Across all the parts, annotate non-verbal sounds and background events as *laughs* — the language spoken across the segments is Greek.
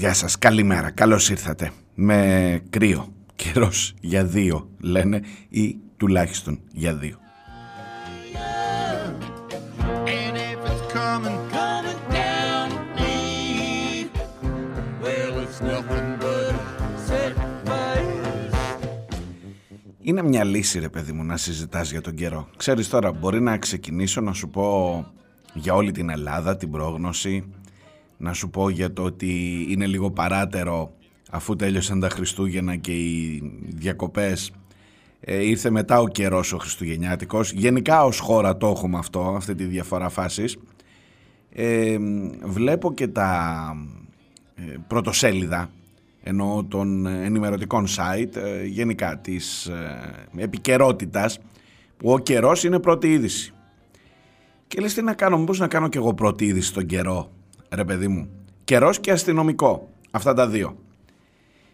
Γεια σας, καλημέρα, καλώς ήρθατε. Με κρύο, καιρός για δύο λένε ή τουλάχιστον για δύο. Είναι μια λύση ρε παιδί μου να συζητάς για τον καιρό. Ξέρεις τώρα μπορεί να ξεκινήσω να σου πω για όλη την Ελλάδα την πρόγνωση να σου πω για το ότι είναι λίγο παράτερο αφού τέλειωσαν τα Χριστούγεννα και οι διακοπές ε, ήρθε μετά ο καιρός ο Χριστουγεννιάτικος. Γενικά ως χώρα το έχουμε αυτό αυτή τη διαφορά φάσης. Ε, βλέπω και τα ε, πρωτοσέλιδα ενώ των ενημερωτικών site ε, γενικά της ε, επικαιρότητας που ο καιρός είναι πρώτη είδηση. Και λες τι να κάνω, μήπως να κάνω και εγώ πρώτη είδηση στον καιρό; Ρε παιδί μου. Καιρός και αστυνομικό. Αυτά τα δύο.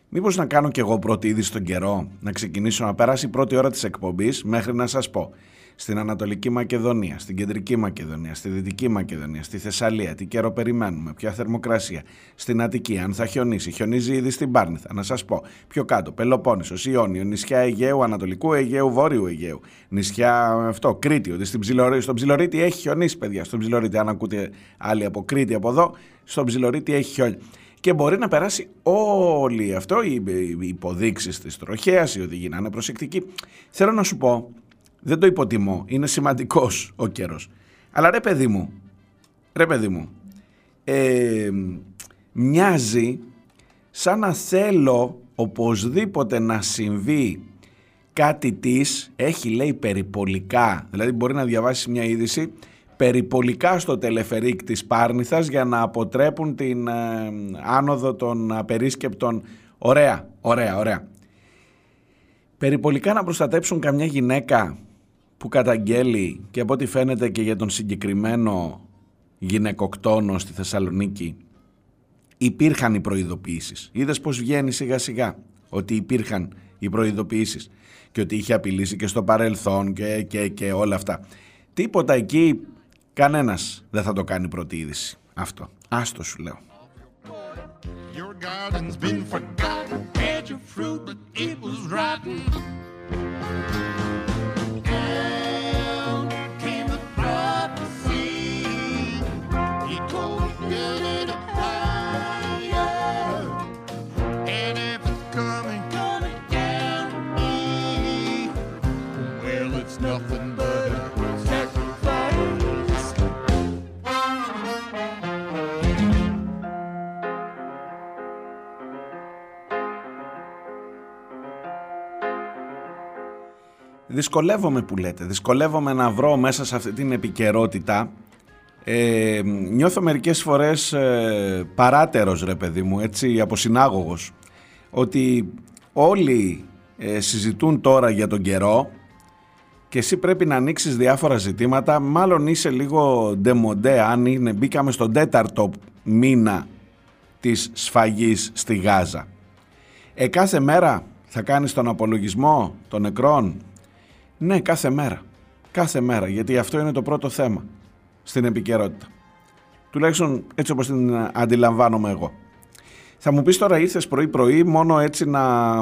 Μήπως να κάνω κι εγώ πρώτη είδηση στον καιρό, να ξεκινήσω να περάσει η πρώτη ώρα της εκπομπής μέχρι να σας πω στην Ανατολική Μακεδονία, στην Κεντρική Μακεδονία, στη Δυτική Μακεδονία, στη Θεσσαλία, τι καιρό περιμένουμε, ποια θερμοκρασία, στην Αττική, αν θα χιονίσει, χιονίζει ήδη στην Πάρνηθα, να σας πω. Πιο κάτω, Πελοπόννησος, Ιόνιο, νησιά Αιγαίου, Ανατολικού Αιγαίου, Βόρειου Αιγαίου, νησιά αυτό, Κρήτη, ότι στην Ψιλορή, στον Ψιλορίτη έχει χιονίσει, παιδιά. Στον Ψιλορίτη, αν ακούτε άλλοι από Κρήτη από εδώ, στον Ψιλορίτη έχει χιόνι. Και μπορεί να περάσει όλη αυτό, οι υποδείξεις της τροχέας, οι οδηγοί να είναι προσεκτικοί. Θέλω να σου πω δεν το υποτιμώ. Είναι σημαντικός ο καιρός. Αλλά ρε παιδί μου, ρε παιδί μου, ε, μοιάζει σαν να θέλω οπωσδήποτε να συμβεί κάτι της, έχει λέει περιπολικά, δηλαδή μπορεί να διαβάσεις μια είδηση, περιπολικά στο τελεφερίκ της Πάρνηθας για να αποτρέπουν την ε, άνοδο των απερίσκεπτων. Ωραία, ωραία, ωραία. Περιπολικά να προστατέψουν καμιά γυναίκα που καταγγέλει και από ό,τι φαίνεται και για τον συγκεκριμένο γυναικοκτόνο στη Θεσσαλονίκη υπήρχαν οι προειδοποιήσεις. Είδες πως βγαίνει σιγά σιγά ότι υπήρχαν οι προειδοποιήσεις και ότι είχε απειλήσει και στο παρελθόν και, και, και όλα αυτά. Τίποτα εκεί κανένας δεν θα το κάνει πρώτη είδηση. Αυτό. Άστο σου λέω. Δυσκολεύομαι που λέτε, δυσκολεύομαι να βρω μέσα σε αυτή την επικαιρότητα. Ε, νιώθω μερικές φορές ε, παράτερος ρε παιδί μου, έτσι αποσυνάγωγος. Ότι όλοι ε, συζητούν τώρα για τον καιρό και εσύ πρέπει να ανοίξεις διάφορα ζητήματα. Μάλλον είσαι λίγο ντεμοντέ αν είναι, μπήκαμε στον τέταρτο μήνα της σφαγής στη Γάζα. Ε, κάθε μέρα θα κάνεις τον απολογισμό των νεκρών; Ναι, κάθε μέρα. Κάθε μέρα, γιατί αυτό είναι το πρώτο θέμα στην επικαιρότητα. Τουλάχιστον έτσι όπως την αντιλαμβάνομαι εγώ. Θα μου πεις τώρα ήρθες πρωί-πρωί μόνο έτσι να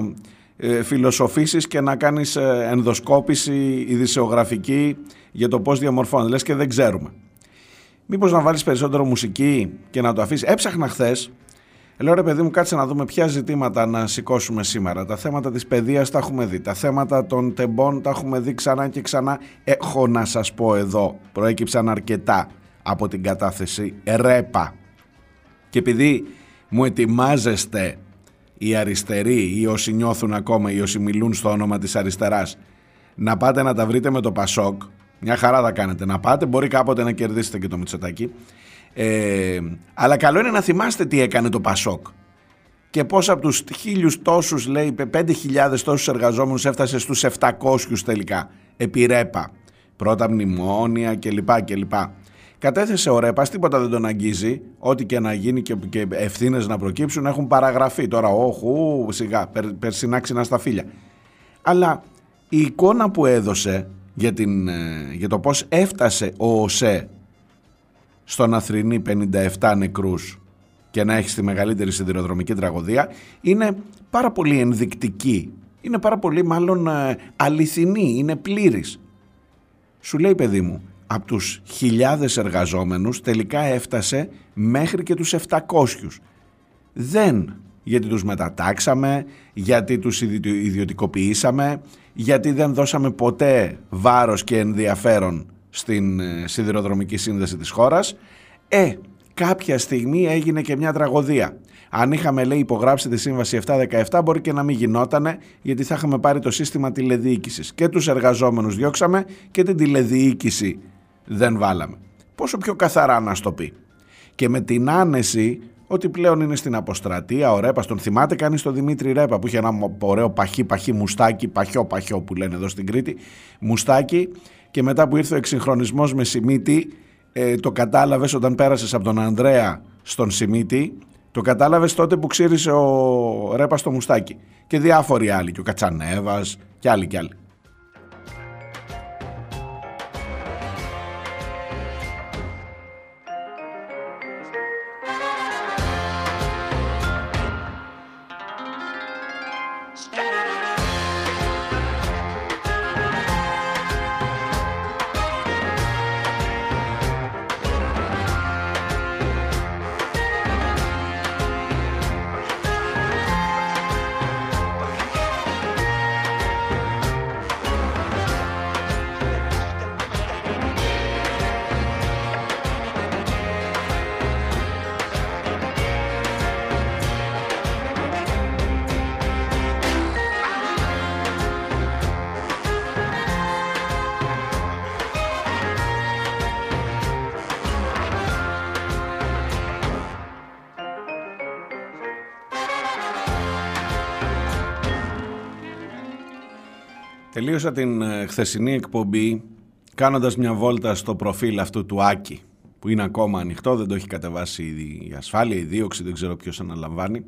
ε, φιλοσοφήσεις και να κάνεις ε, ενδοσκόπηση ειδησεογραφική για το πώς διαμορφώνει. Λες και δεν ξέρουμε. Μήπως να βάλεις περισσότερο μουσική και να το αφήσεις. Έψαχνα χθες. Λέω ρε παιδί μου κάτσε να δούμε ποια ζητήματα να σηκώσουμε σήμερα. Τα θέματα της παιδείας τα έχουμε δει. Τα θέματα των τεμπών τα έχουμε δει ξανά και ξανά. Έχω να σας πω εδώ. Προέκυψαν αρκετά από την κατάθεση ρέπα. Και επειδή μου ετοιμάζεστε οι αριστεροί ή όσοι νιώθουν ακόμα ή όσοι μιλούν στο όνομα της αριστεράς να πάτε να τα βρείτε με το Πασόκ μια χαρά θα κάνετε να πάτε μπορεί κάποτε να κερδίσετε και το Μητσοτάκι ε, αλλά καλό είναι να θυμάστε τι έκανε το Πασόκ και πώς από τους χίλιους τόσους λέει πέντε χιλιάδες τόσους εργαζόμενους έφτασε στους 700 τελικά επί ρέπα πρώτα μνημόνια κλπ. κλπ. Κατέθεσε ο Ρέπας, τίποτα δεν τον αγγίζει. Ό,τι και να γίνει και, και ευθύνες να προκύψουν έχουν παραγραφεί. Τώρα, όχου, σιγά, περ, περσινά ξινά στα φίλια. Αλλά η εικόνα που έδωσε για, την, ε, για το πώς έφτασε ο ΟΣΕ στο να θρυνεί 57 νεκρούς και να έχεις τη μεγαλύτερη σιδηροδρομική τραγωδία είναι πάρα πολύ ενδεικτική. Είναι πάρα πολύ μάλλον ε, αληθινή, είναι πλήρης. Σου λέει παιδί μου, από τους χιλιάδες εργαζόμενους τελικά έφτασε μέχρι και τους 700. Δεν γιατί τους μετατάξαμε, γιατί τους ιδιωτικοποιήσαμε, γιατί δεν δώσαμε ποτέ βάρος και ενδιαφέρον στην ε, σιδηροδρομική σύνδεση της χώρας. Ε, κάποια στιγμή έγινε και μια τραγωδία. Αν είχαμε λέει υπογράψει τη σύμβαση 717 μπορεί και να μην γινότανε γιατί θα είχαμε πάρει το σύστημα τηλεδιοίκησης. Και τους εργαζόμενους διώξαμε και την τηλεδιοίκηση δεν βάλαμε. Πόσο πιο καθαρά να στο πει. Και με την άνεση ότι πλέον είναι στην αποστρατεία, ο Ρέπας. Τον θυμάται κανείς τον Δημήτρη Ρέπα που είχε ένα ωραίο παχύ, παχύ μουστάκι, παχιό, παχιό που λένε εδώ στην Κρήτη. Μουστάκι και μετά που ήρθε ο εξυγχρονισμός με Σιμίτη, ε, το κατάλαβες όταν πέρασες από τον Ανδρέα στον Σιμίτη, το κατάλαβες τότε που ξύρισε ο Ρέπας στο μουστάκι. Και διάφοροι άλλοι, και ο Κατσανέβας και άλλοι και άλλοι. Την ε, χθεσινή εκπομπή κάνοντας μια βόλτα στο προφίλ αυτού του Άκη που είναι ακόμα ανοιχτό, δεν το έχει κατεβάσει η ασφάλεια, η δίωξη, δεν ξέρω ποιος αναλαμβάνει.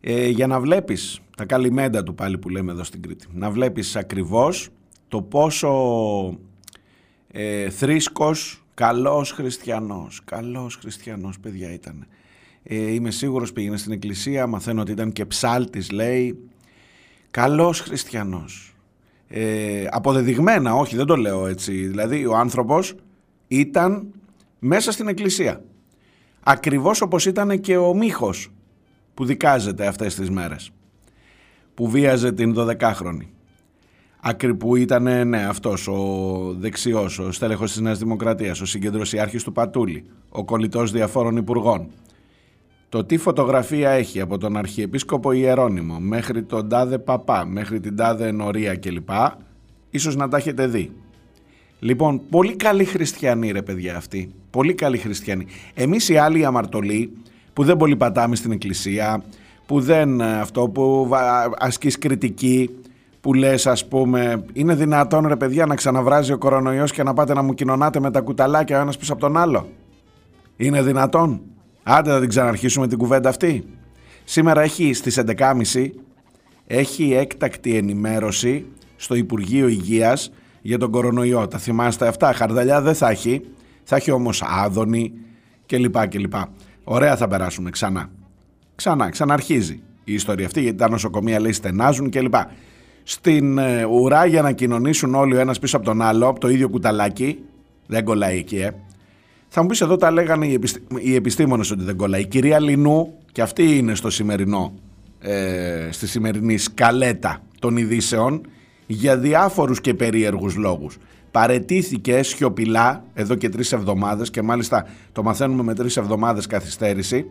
Ε, για να βλέπεις τα καλυμμέντα του πάλι που λέμε εδώ στην Κρήτη να βλέπεις ακριβώς το πόσο ε, θρήσκος καλός χριστιανός καλός χριστιανός παιδιά ήταν. Ε, είμαι σίγουρος πήγαινε στην εκκλησία μαθαίνω ότι ήταν και ψάλτης λέει. Καλός χριστιανός ε, αποδεδειγμένα, όχι δεν το λέω έτσι, δηλαδή ο άνθρωπος ήταν μέσα στην εκκλησία. Ακριβώς όπως ήταν και ο Μίχος που δικάζεται αυτές τις μέρες, που βίαζε την 12χρονη. Άκρη που ήταν ναι, αυτός ο δεξιός, ο στέλεχος της Νέας Δημοκρατίας, ο συγκεντρωσιάρχης του Πατούλη, ο κολλητός διαφόρων υπουργών, το τι φωτογραφία έχει από τον Αρχιεπίσκοπο Ιερώνυμο μέχρι τον τάδε παπά, μέχρι την τάδε ενορία κλπ. Ίσως να τα έχετε δει. Λοιπόν, πολύ καλοί χριστιανοί ρε παιδιά αυτοί. Πολύ καλοί χριστιανοί. Εμείς οι άλλοι αμαρτωλοί που δεν πολύ πατάμε στην εκκλησία, που δεν ε, αυτό που ασκείς κριτική, που λες ας πούμε είναι δυνατόν ρε παιδιά να ξαναβράζει ο κορονοϊός και να πάτε να μου κοινωνάτε με τα κουταλάκια ο ένας πίσω από τον άλλο. Είναι δυνατόν. Άντε να την ξαναρχίσουμε την κουβέντα αυτή. Σήμερα έχει στις 11.30 έχει έκτακτη ενημέρωση στο Υπουργείο Υγείας για τον κορονοϊό. Τα θυμάστε αυτά; Χαρδαλιά δεν θα έχει. Θα έχει όμως άδωνη κλπ. κλπ. Ωραία θα περάσουμε ξανά. Ξανά, ξαναρχίζει η ιστορία αυτή γιατί τα νοσοκομεία λέει στενάζουν κλπ. Στην ε, ουρά για να κοινωνήσουν όλοι ο ένας πίσω από τον άλλο, από το ίδιο κουταλάκι, δεν κολλάει εκεί, ε, Θα μου πεις εδώ τα λέγανε οι, επιστή... οι επιστήμονες ότι δεν κολλάει. Η κυρία Λινού, και αυτή είναι στο σημερινό, ε, στη σημερινή σκαλέτα των ειδήσεων, για διάφορους και περίεργους λόγους. Παρετήθηκε σιωπηλά εδώ και τρεις εβδομάδες και μάλιστα το μαθαίνουμε με τρεις εβδομάδες καθυστέρηση.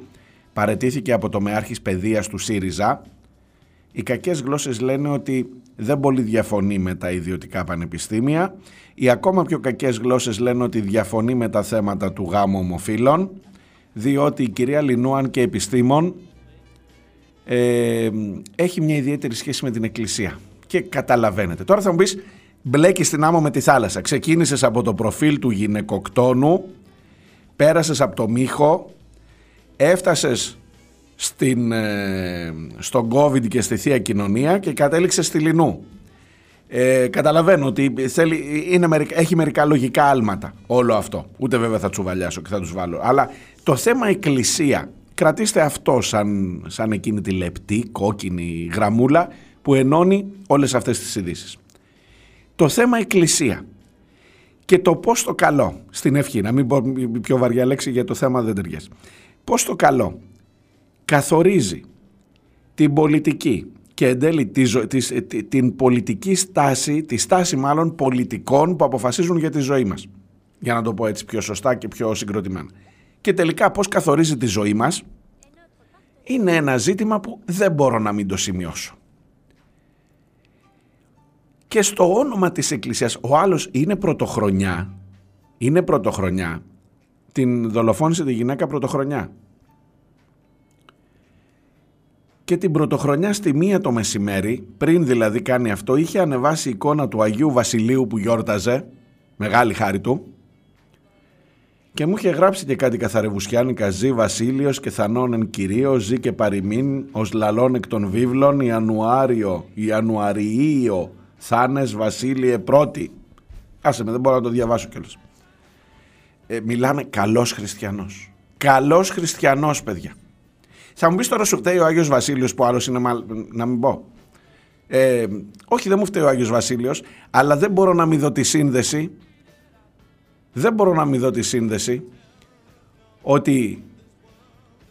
Παρετήθηκε από το Μεάρχης Παιδείας του ΣΥΡΙΖΑ. Οι κακές γλώσσες λένε ότι δεν πολύ διαφωνεί με τα ιδιωτικά πανεπιστήμια. Οι ακόμα πιο κακές γλώσσες λένε ότι διαφωνεί με τα θέματα του γάμου ομοφύλων, διότι η κυρία Λινούαν και επιστήμων ε, έχει μια ιδιαίτερη σχέση με την Εκκλησία. Και καταλαβαίνετε. Τώρα θα μου πεις, μπλέκεις την άμμο με τη θάλασσα. Ξεκίνησες από το προφίλ του γυναικοκτόνου, πέρασες από το μύχο, έφτασες στην, ε, στον COVID και στη Θεία Κοινωνία και κατέληξε στη Λινού. Ε, καταλαβαίνω ότι θέλει, είναι έχει μερικά λογικά άλματα όλο αυτό. Ούτε βέβαια θα τσουβαλιάσω και θα τους βάλω. Αλλά το θέμα εκκλησία, κρατήστε αυτό σαν, σαν εκείνη τη λεπτή, κόκκινη γραμμούλα που ενώνει όλες αυτές τις ειδήσεις. Το θέμα εκκλησία και το πώς το καλό, στην ευχή, να μην πω πιο βαριά λέξη για το θέμα δεν ταιριάζει. Πώς το καλό καθορίζει την πολιτική και εν τέλει την πολιτική στάση, τη στάση μάλλον πολιτικών που αποφασίζουν για τη ζωή μας. Για να το πω έτσι πιο σωστά και πιο συγκροτημένα. Και τελικά πώς καθορίζει τη ζωή μας είναι ένα ζήτημα που δεν μπορώ να μην το σημειώσω. Και στο όνομα της Εκκλησίας, ο άλλος είναι πρωτοχρονιά, είναι πρωτοχρονιά, την δολοφόνησε τη γυναίκα πρωτοχρονιά και την πρωτοχρονιά στη μία το μεσημέρι, πριν δηλαδή κάνει αυτό, είχε ανεβάσει εικόνα του Αγίου Βασιλείου που γιόρταζε, μεγάλη χάρη του, και μου είχε γράψει και κάτι καθαρεβουσιάνικα «Ζει Βασίλειος και θανόνεν κυρίως, ζει και παροιμήν, ως λαλών εκ των βίβλων, Ιανουάριο, Ιανουαριείο, θάνες Βασίλειε πρώτη». Άσε με, δεν μπορώ να το διαβάσω κιόλας. Ε, μιλάμε καλός χριστιανός. Καλός χριστιανός, παιδιά. Θα μου πεις τώρα σου φταίει ο Άγιος Βασίλειος που άλλος είναι μάλλον. Να μην πω. Ε, όχι, δεν μου φταίει ο Άγιος Βασίλειος, αλλά δεν μπορώ να μην δω τη σύνδεση. Δεν μπορώ να μην δω τη σύνδεση ότι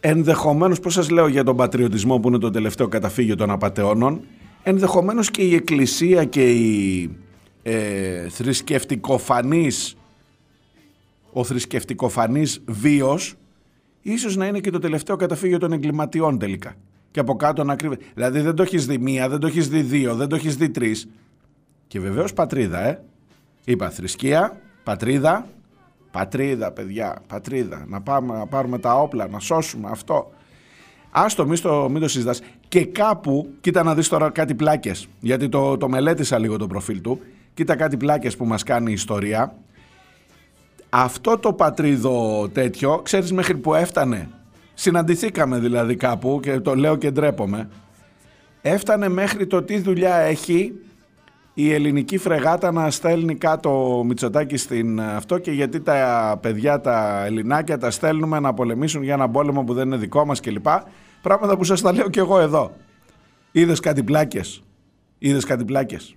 ενδεχομένως, πώς σας λέω για τον πατριωτισμό που είναι το τελευταίο καταφύγιο των απαταιώνων, ενδεχομένως και η Εκκλησία και η ε, θρησκευτικοφανής, ο θρησκευτικοφανής βίος ίσως να είναι και το τελευταίο καταφύγιο των εγκληματιών τελικά. Και από κάτω να κρύβει. Δηλαδή δεν το έχεις δει μία, δεν το έχεις δει δύο, δεν το έχεις δει τρεις. Και βεβαίως πατρίδα, ε. Είπα θρησκεία, πατρίδα, πατρίδα, παιδιά, πατρίδα. Να, πάμε, να πάρουμε τα όπλα, να σώσουμε αυτό. Άστο, μην το, μην το συζητάς. Και κάπου, κοίτα να δεις τώρα κάτι πλάκες, γιατί το, το μελέτησα λίγο το προφίλ του, κοίτα κάτι πλάκες που μας κάνει η ιστορία αυτό το πατρίδο τέτοιο, ξέρεις μέχρι που έφτανε; Συναντηθήκαμε δηλαδή κάπου και το λέω και ντρέπομαι. Έφτανε μέχρι το τι δουλειά έχει η ελληνική φρεγάτα να στέλνει κάτω Μητσοτάκη στην αυτό και γιατί τα παιδιά τα ελληνάκια τα στέλνουμε να πολεμήσουν για ένα πόλεμο που δεν είναι δικό μας κλπ. Πράγματα που σας τα λέω και εγώ εδώ. Είδες κάτι πλάκες; Είδες κάτι πλάκες;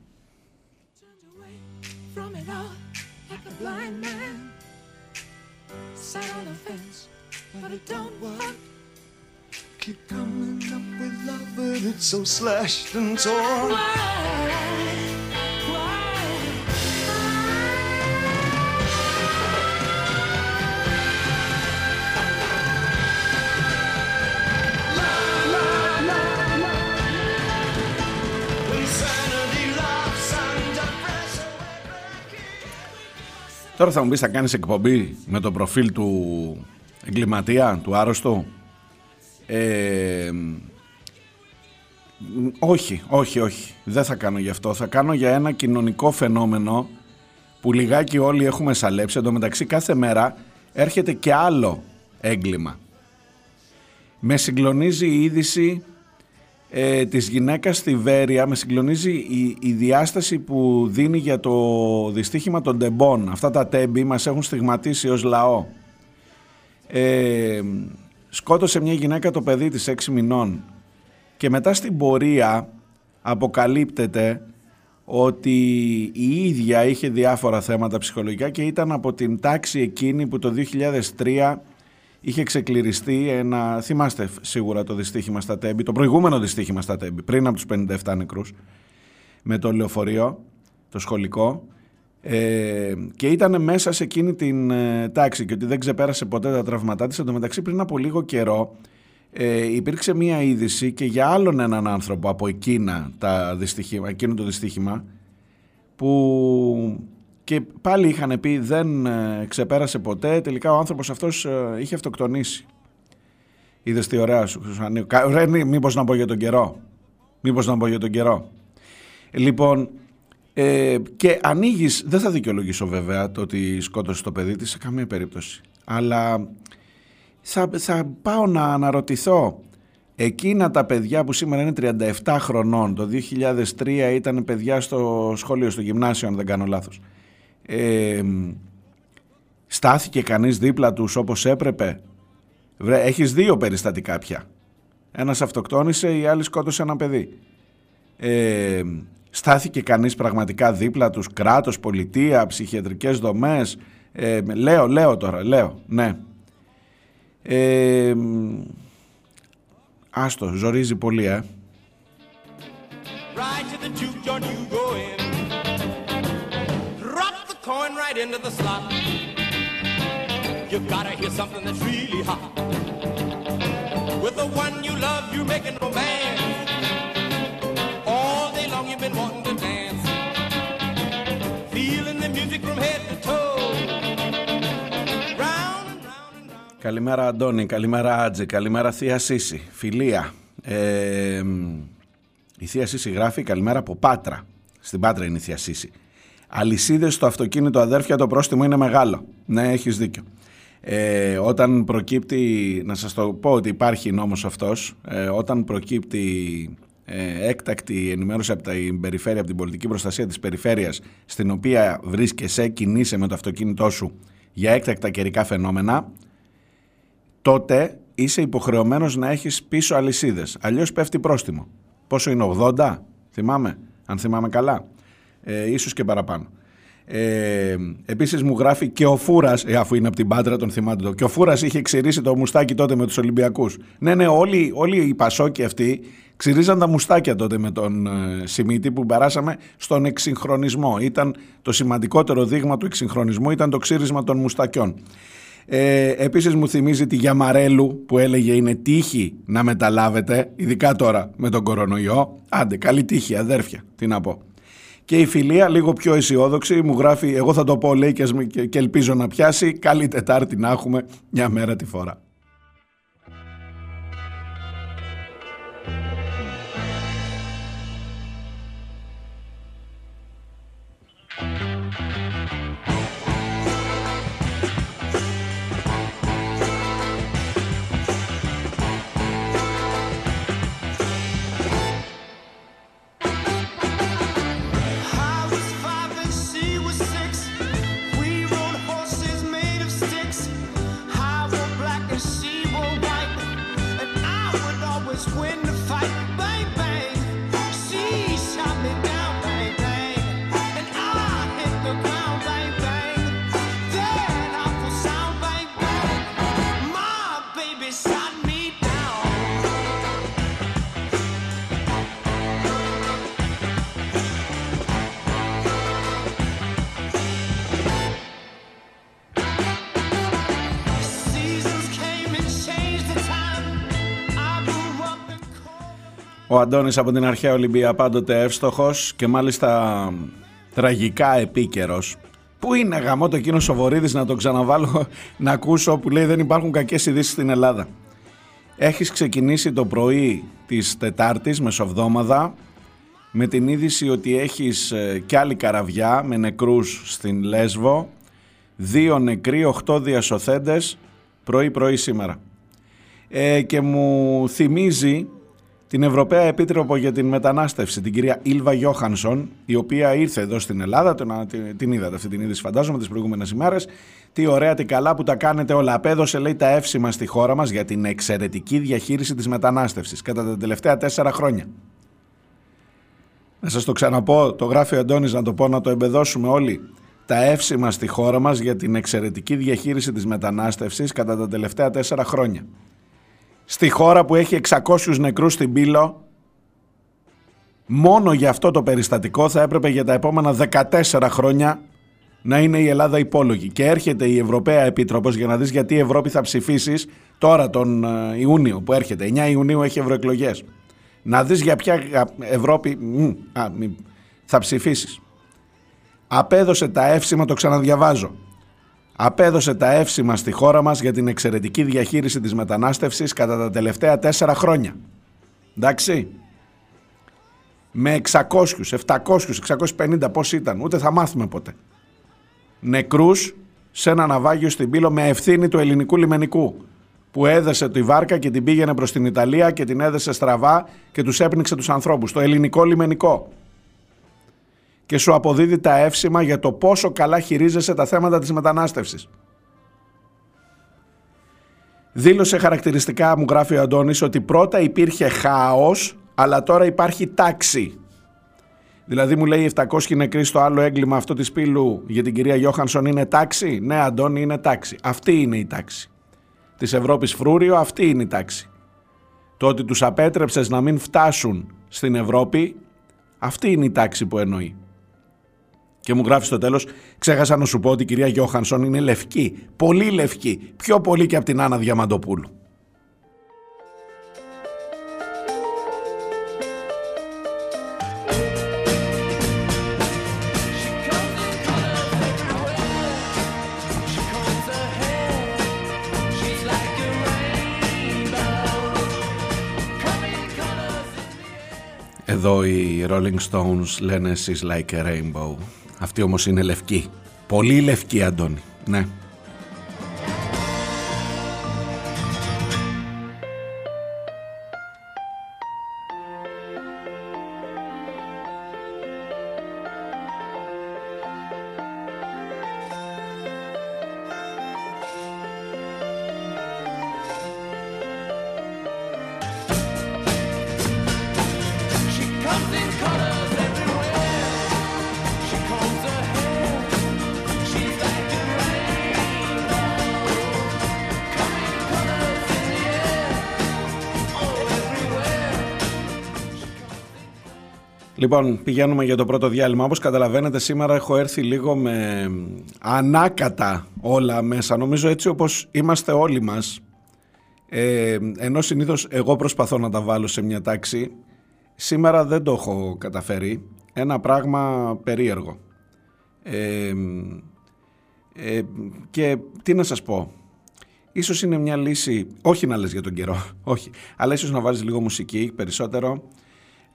Keep coming up with love, but it's so slashed and torn. Τώρα θα μου πεις θα κάνεις εκπομπή με το προφίλ του εγκληματία, του άρρωστου. Ε, όχι, όχι, όχι. Δεν θα κάνω γι' αυτό. Θα κάνω για ένα κοινωνικό φαινόμενο που λιγάκι όλοι έχουμε σαλέψει. Εν τω μεταξύ κάθε μέρα έρχεται και άλλο έγκλημα. Με συγκλονίζει η είδηση ε, της γυναίκας στη Βέρεια, με συγκλονίζει η, η διάσταση που δίνει για το δυστύχημα των τεμπών. Αυτά τα τέμπη μας έχουν στιγματίσει ως λαό. Ε, σκότωσε μια γυναίκα το παιδί της 6 μηνών. Και μετά στην πορεία αποκαλύπτεται ότι η ίδια είχε διάφορα θέματα ψυχολογικά και ήταν από την τάξη εκείνη που το 2003 είχε ξεκληριστεί ένα, θυμάστε σίγουρα το δυστύχημα στα Τέμπη, το προηγούμενο δυστύχημα στα Τέμπη, πριν από τους 57 νεκρούς, με το λεωφορείο, το σχολικό, ε, και ήταν μέσα σε εκείνη την ε, τάξη και ότι δεν ξεπέρασε ποτέ τα τραυματά της. Εν τω μεταξύ πριν από λίγο καιρό ε, υπήρξε μία είδηση και για άλλον έναν άνθρωπο από εκείνα τα δυστυχήμα, εκείνο το δυστύχημα που και πάλι είχαν πει δεν ε, ξεπέρασε ποτέ, τελικά ο άνθρωπος αυτός ε, είχε αυτοκτονήσει. Είδες τι ωραία σου, Ρε, μήπως να πω για τον καιρό. Μήπως να πω για τον καιρό. Λοιπόν, ε, και ανοίγεις, δεν θα δικαιολογήσω βέβαια το ότι σκότωσες το παιδί της σε καμία περίπτωση. Αλλά θα, θα πάω να αναρωτηθώ εκείνα τα παιδιά που σήμερα είναι 37 χρονών, το 2003 ήταν παιδιά στο σχολείο, στο γυμνάσιο αν δεν κάνω λάθος. Ε, στάθηκε κανείς δίπλα τους όπως έπρεπε; Βρε, έχεις δύο περιστατικά πια. Ένας αυτοκτόνησε, η άλλη σκότωσε ένα παιδί. Ε, στάθηκε κανείς πραγματικά δίπλα τους, κράτος, πολιτεία, ψυχιατρικές δομές, ε, λέω, λέω τώρα, λέω, ναι. Ε, άστο, ζορίζει πολύ, ε. Really hot. All day long you've been wanting to dance. Feeling the music from head to toe. Καλημέρα Αντώνη, καλημέρα Άτζη, καλημέρα Θεία Σύση, φιλία. Ε, η Θεία Σύση γράφει καλημέρα από Πάτρα. Στην Πάτρα είναι η Θεία Σύση. Αλυσίδες στο αυτοκίνητο αδέρφια το πρόστιμο είναι μεγάλο. Ναι, έχεις δίκιο. Ε, όταν προκύπτει, να σας το πω ότι υπάρχει νόμος αυτός, ε, όταν προκύπτει ε, έκτακτη ενημέρωση από την περιφέρεια, από την πολιτική προστασία της περιφέρειας, στην οποία βρίσκεσαι, κινείσαι με το αυτοκίνητό σου για έκτακτα καιρικά φαινόμενα, τότε είσαι υποχρεωμένος να έχεις πίσω αλυσίδες. Αλλιώς πέφτει πρόστιμο. Πόσο είναι, 80, θυμάμαι, αν θυμάμαι καλά. Ε, ίσως και παραπάνω. Ε, επίσης μου γράφει και ο Φούρας, ε, αφού είναι από την Πάτρα τον θυμάται το, και ο Φούρας είχε ξηρίσει το μουστάκι τότε με τους Ολυμπιακούς. Ναι, ναι, όλοι, όλοι οι Πασόκοι αυτοί ξηρίζαν τα μουστάκια τότε με τον ε, Σιμίτη που περάσαμε στον εξυγχρονισμό. Ήταν το σημαντικότερο δείγμα του εξυγχρονισμού ήταν το ξύρισμα των μουστακιών. Ε, επίσης μου θυμίζει τη Γιαμαρέλου που έλεγε είναι τύχη να μεταλάβετε, ειδικά τώρα με τον κορονοϊό. Άντε, καλή τύχη αδέρφια, τι να πω. Και η φιλία, λίγο πιο αισιόδοξη, μου γράφει, εγώ θα το πω λέει και ελπίζω να πιάσει, καλή Τετάρτη να έχουμε μια μέρα τη φορά. Ο Αντώνης από την αρχαία Ολυμπία πάντοτε εύστοχος και μάλιστα τραγικά επίκαιρος. Πού είναι γαμό το εκείνο ο Βορύδης να τον ξαναβάλω να ακούσω που λέει δεν υπάρχουν κακές ειδήσεις στην Ελλάδα. Έχεις ξεκινήσει το πρωί της Τετάρτης μεσοβδόμαδα με την είδηση ότι έχεις ε, κι άλλη καραβιά με νεκρούς στην Λέσβο, δύο νεκροί, οχτώ διασωθέντες πρωί πρωί σήμερα. Ε, και μου θυμίζει την Ευρωπαία Επίτροπο για την Μετανάστευση, την κυρία Ήλβα Γιώχανσον, η οποία ήρθε εδώ στην Ελλάδα, την είδατε αυτή την είδηση φαντάζομαι τις προηγούμενες ημέρες, τι ωραία, τι καλά που τα κάνετε όλα. Απέδωσε λέει τα εύσημα στη χώρα μας για την εξαιρετική διαχείριση της μετανάστευσης κατά τα τελευταία τέσσερα χρόνια. Να σας το ξαναπώ, το γράφει ο Αντώνης να το πω να το εμπεδώσουμε όλοι. Τα εύσημα στη χώρα μας για την εξαιρετική διαχείριση της μετανάστευσης κατά τα τελευταία τέσσερα χρόνια. Στη χώρα που έχει 600 νεκρούς στην Πύλο, μόνο για αυτό το περιστατικό θα έπρεπε για τα επόμενα 14 χρόνια να είναι η Ελλάδα υπόλογη. Και έρχεται η Ευρωπαία Επίτροπος για να δεις γιατί η Ευρώπη θα ψηφίσεις τώρα τον ε, Ιούνιο που έρχεται. 9 Ιουνίου έχει ευρωεκλογές. Να δεις για ποια Ευρώπη α, θα ψηφίσεις. Απέδωσε τα εύσημα, το ξαναδιαβάζω. Απέδωσε τα εύσημα στη χώρα μας για την εξαιρετική διαχείριση της μετανάστευσης κατά τα τελευταία τέσσερα χρόνια. Εντάξει. Με 600, 700, 650 πώς ήταν, ούτε θα μάθουμε ποτέ νεκρούς σε ένα ναυάγιο στην Πύλο με ευθύνη του ελληνικού λιμενικού που έδεσε τη βάρκα και την πήγαινε προς την Ιταλία και την έδεσε στραβά και τους έπνιξε τους ανθρώπους. Το ελληνικό λιμενικό. Και σου αποδίδει τα εύσημα για το πόσο καλά χειρίζεσαι τα θέματα της μετανάστευσης. Δήλωσε χαρακτηριστικά, μου γράφει ο Αντώνης, ότι πρώτα υπήρχε χάος, αλλά τώρα υπάρχει τάξη. Δηλαδή μου λέει 700 νεκροί στο άλλο έγκλημα αυτό της πύλου για την κυρία Γιώχανσον είναι τάξη; Ναι Αντώνη είναι τάξη. Αυτή είναι η τάξη. Της Ευρώπης φρούριο αυτή είναι η τάξη. Το ότι τους απέτρεψες να μην φτάσουν στην Ευρώπη αυτή είναι η τάξη που εννοεί. Και μου γράφει στο τέλος, ξέχασα να σου πω ότι η κυρία Γιώχανσον είναι λευκή, πολύ λευκή, πιο πολύ και από την Άννα Διαμαντοπούλου. Εδώ οι Rolling Stones λένε She's like a rainbow. Αυτή όμως είναι λευκή. Πολύ λευκή, Αντώνη. Ναι. Λοιπόν, πηγαίνουμε για το πρώτο διάλειμμα. Όπως καταλαβαίνετε, σήμερα έχω έρθει λίγο με ανάκατα όλα μέσα. Νομίζω έτσι όπως είμαστε όλοι μας. Ε, ενώ συνήθως εγώ προσπαθώ να τα βάλω σε μια τάξη, σήμερα δεν το έχω καταφέρει. Ένα πράγμα περίεργο. Ε, ε, και τι να σας πω, ίσως είναι μια λύση, όχι να λες για τον καιρό, όχι, αλλά ίσως να βάλεις λίγο μουσική περισσότερο,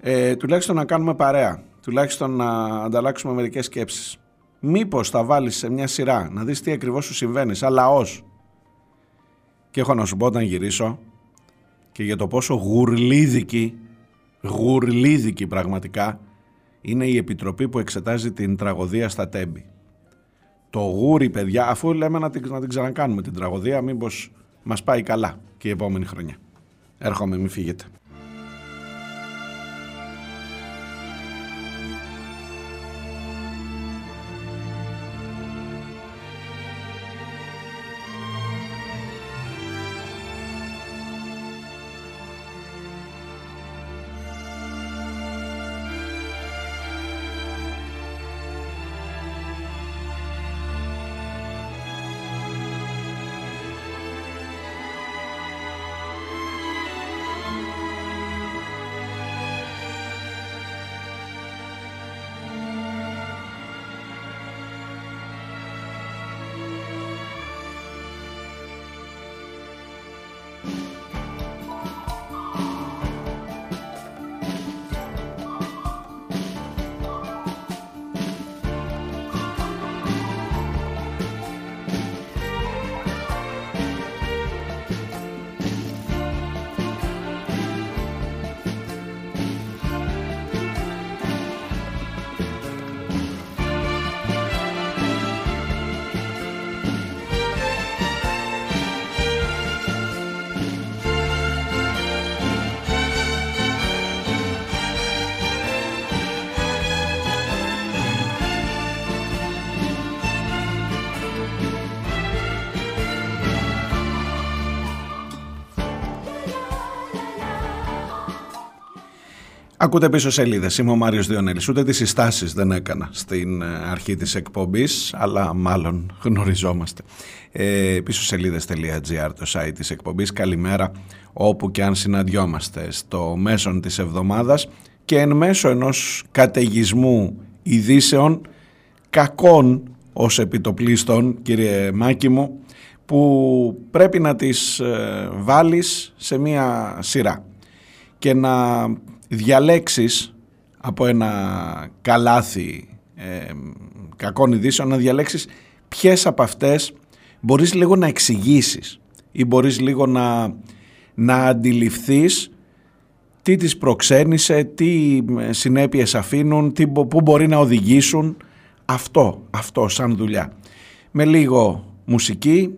ε, τουλάχιστον να κάνουμε παρέα, τουλάχιστον να ανταλλάξουμε μερικές σκέψεις. Μήπως θα βάλεις σε μια σειρά, να δεις τι ακριβώς σου συμβαίνει, σαν λαός. Και έχω να σου πω όταν γυρίσω και για το πόσο γουρλίδικη, γουρλίδικη πραγματικά, είναι η επιτροπή που εξετάζει την τραγωδία στα Τέμπη. Το γούρι, παιδιά, αφού λέμε να την, να την ξανακάνουμε την τραγωδία, μήπως μας πάει καλά και η επόμενη χρονιά. Έρχομαι, μην φύγετε. Ακούτε πίσω σελίδες. Είμαι ο Μάριος Διονέλης. Ούτε τις συστάσεις δεν έκανα στην ε, αρχή της εκπομπής, αλλά μάλλον γνωριζόμαστε. Ε, πίσω σελίδε.gr το site της εκπομπής. Καλημέρα όπου και αν συναντιόμαστε στο μέσον της εβδομάδας και εν μέσω ενός καταιγισμού ειδήσεων κακών ως επιτοπλίστων κύριε Μάκη μου που πρέπει να τις ε, βάλεις σε μία σειρά και να διαλέξεις από ένα καλάθι ε, κακών ειδήσεων να διαλέξεις ποιες από αυτές μπορείς λίγο να εξηγήσεις ή μπορείς λίγο να, να αντιληφθείς τι τις προξένησε, τι συνέπειες αφήνουν, τι, πού μπορεί να οδηγήσουν. Αυτό, αυτό σαν δουλειά. Με λίγο μουσική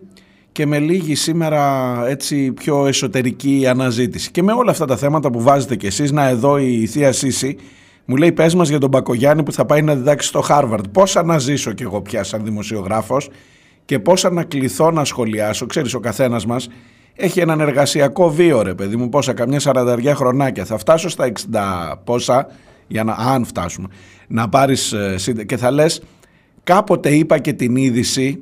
και με λίγη σήμερα έτσι πιο εσωτερική αναζήτηση. Και με όλα αυτά τα θέματα που βάζετε κι εσείς, να εδώ η Θεία Σύση μου λέει πες μας για τον Μπακογιάννη που θα πάει να διδάξει στο Χάρβαρντ. Πώς αναζήσω κι εγώ πια σαν δημοσιογράφος και πώς ανακληθώ να σχολιάσω. Ξέρεις ο καθένας μας έχει έναν εργασιακό βίο ρε παιδί μου πόσα καμιά σαρανταριά χρονάκια. Θα φτάσω στα 60 πόσα για να, αν φτάσουμε, να πάρεις ε, και θα λες κάποτε είπα και την είδηση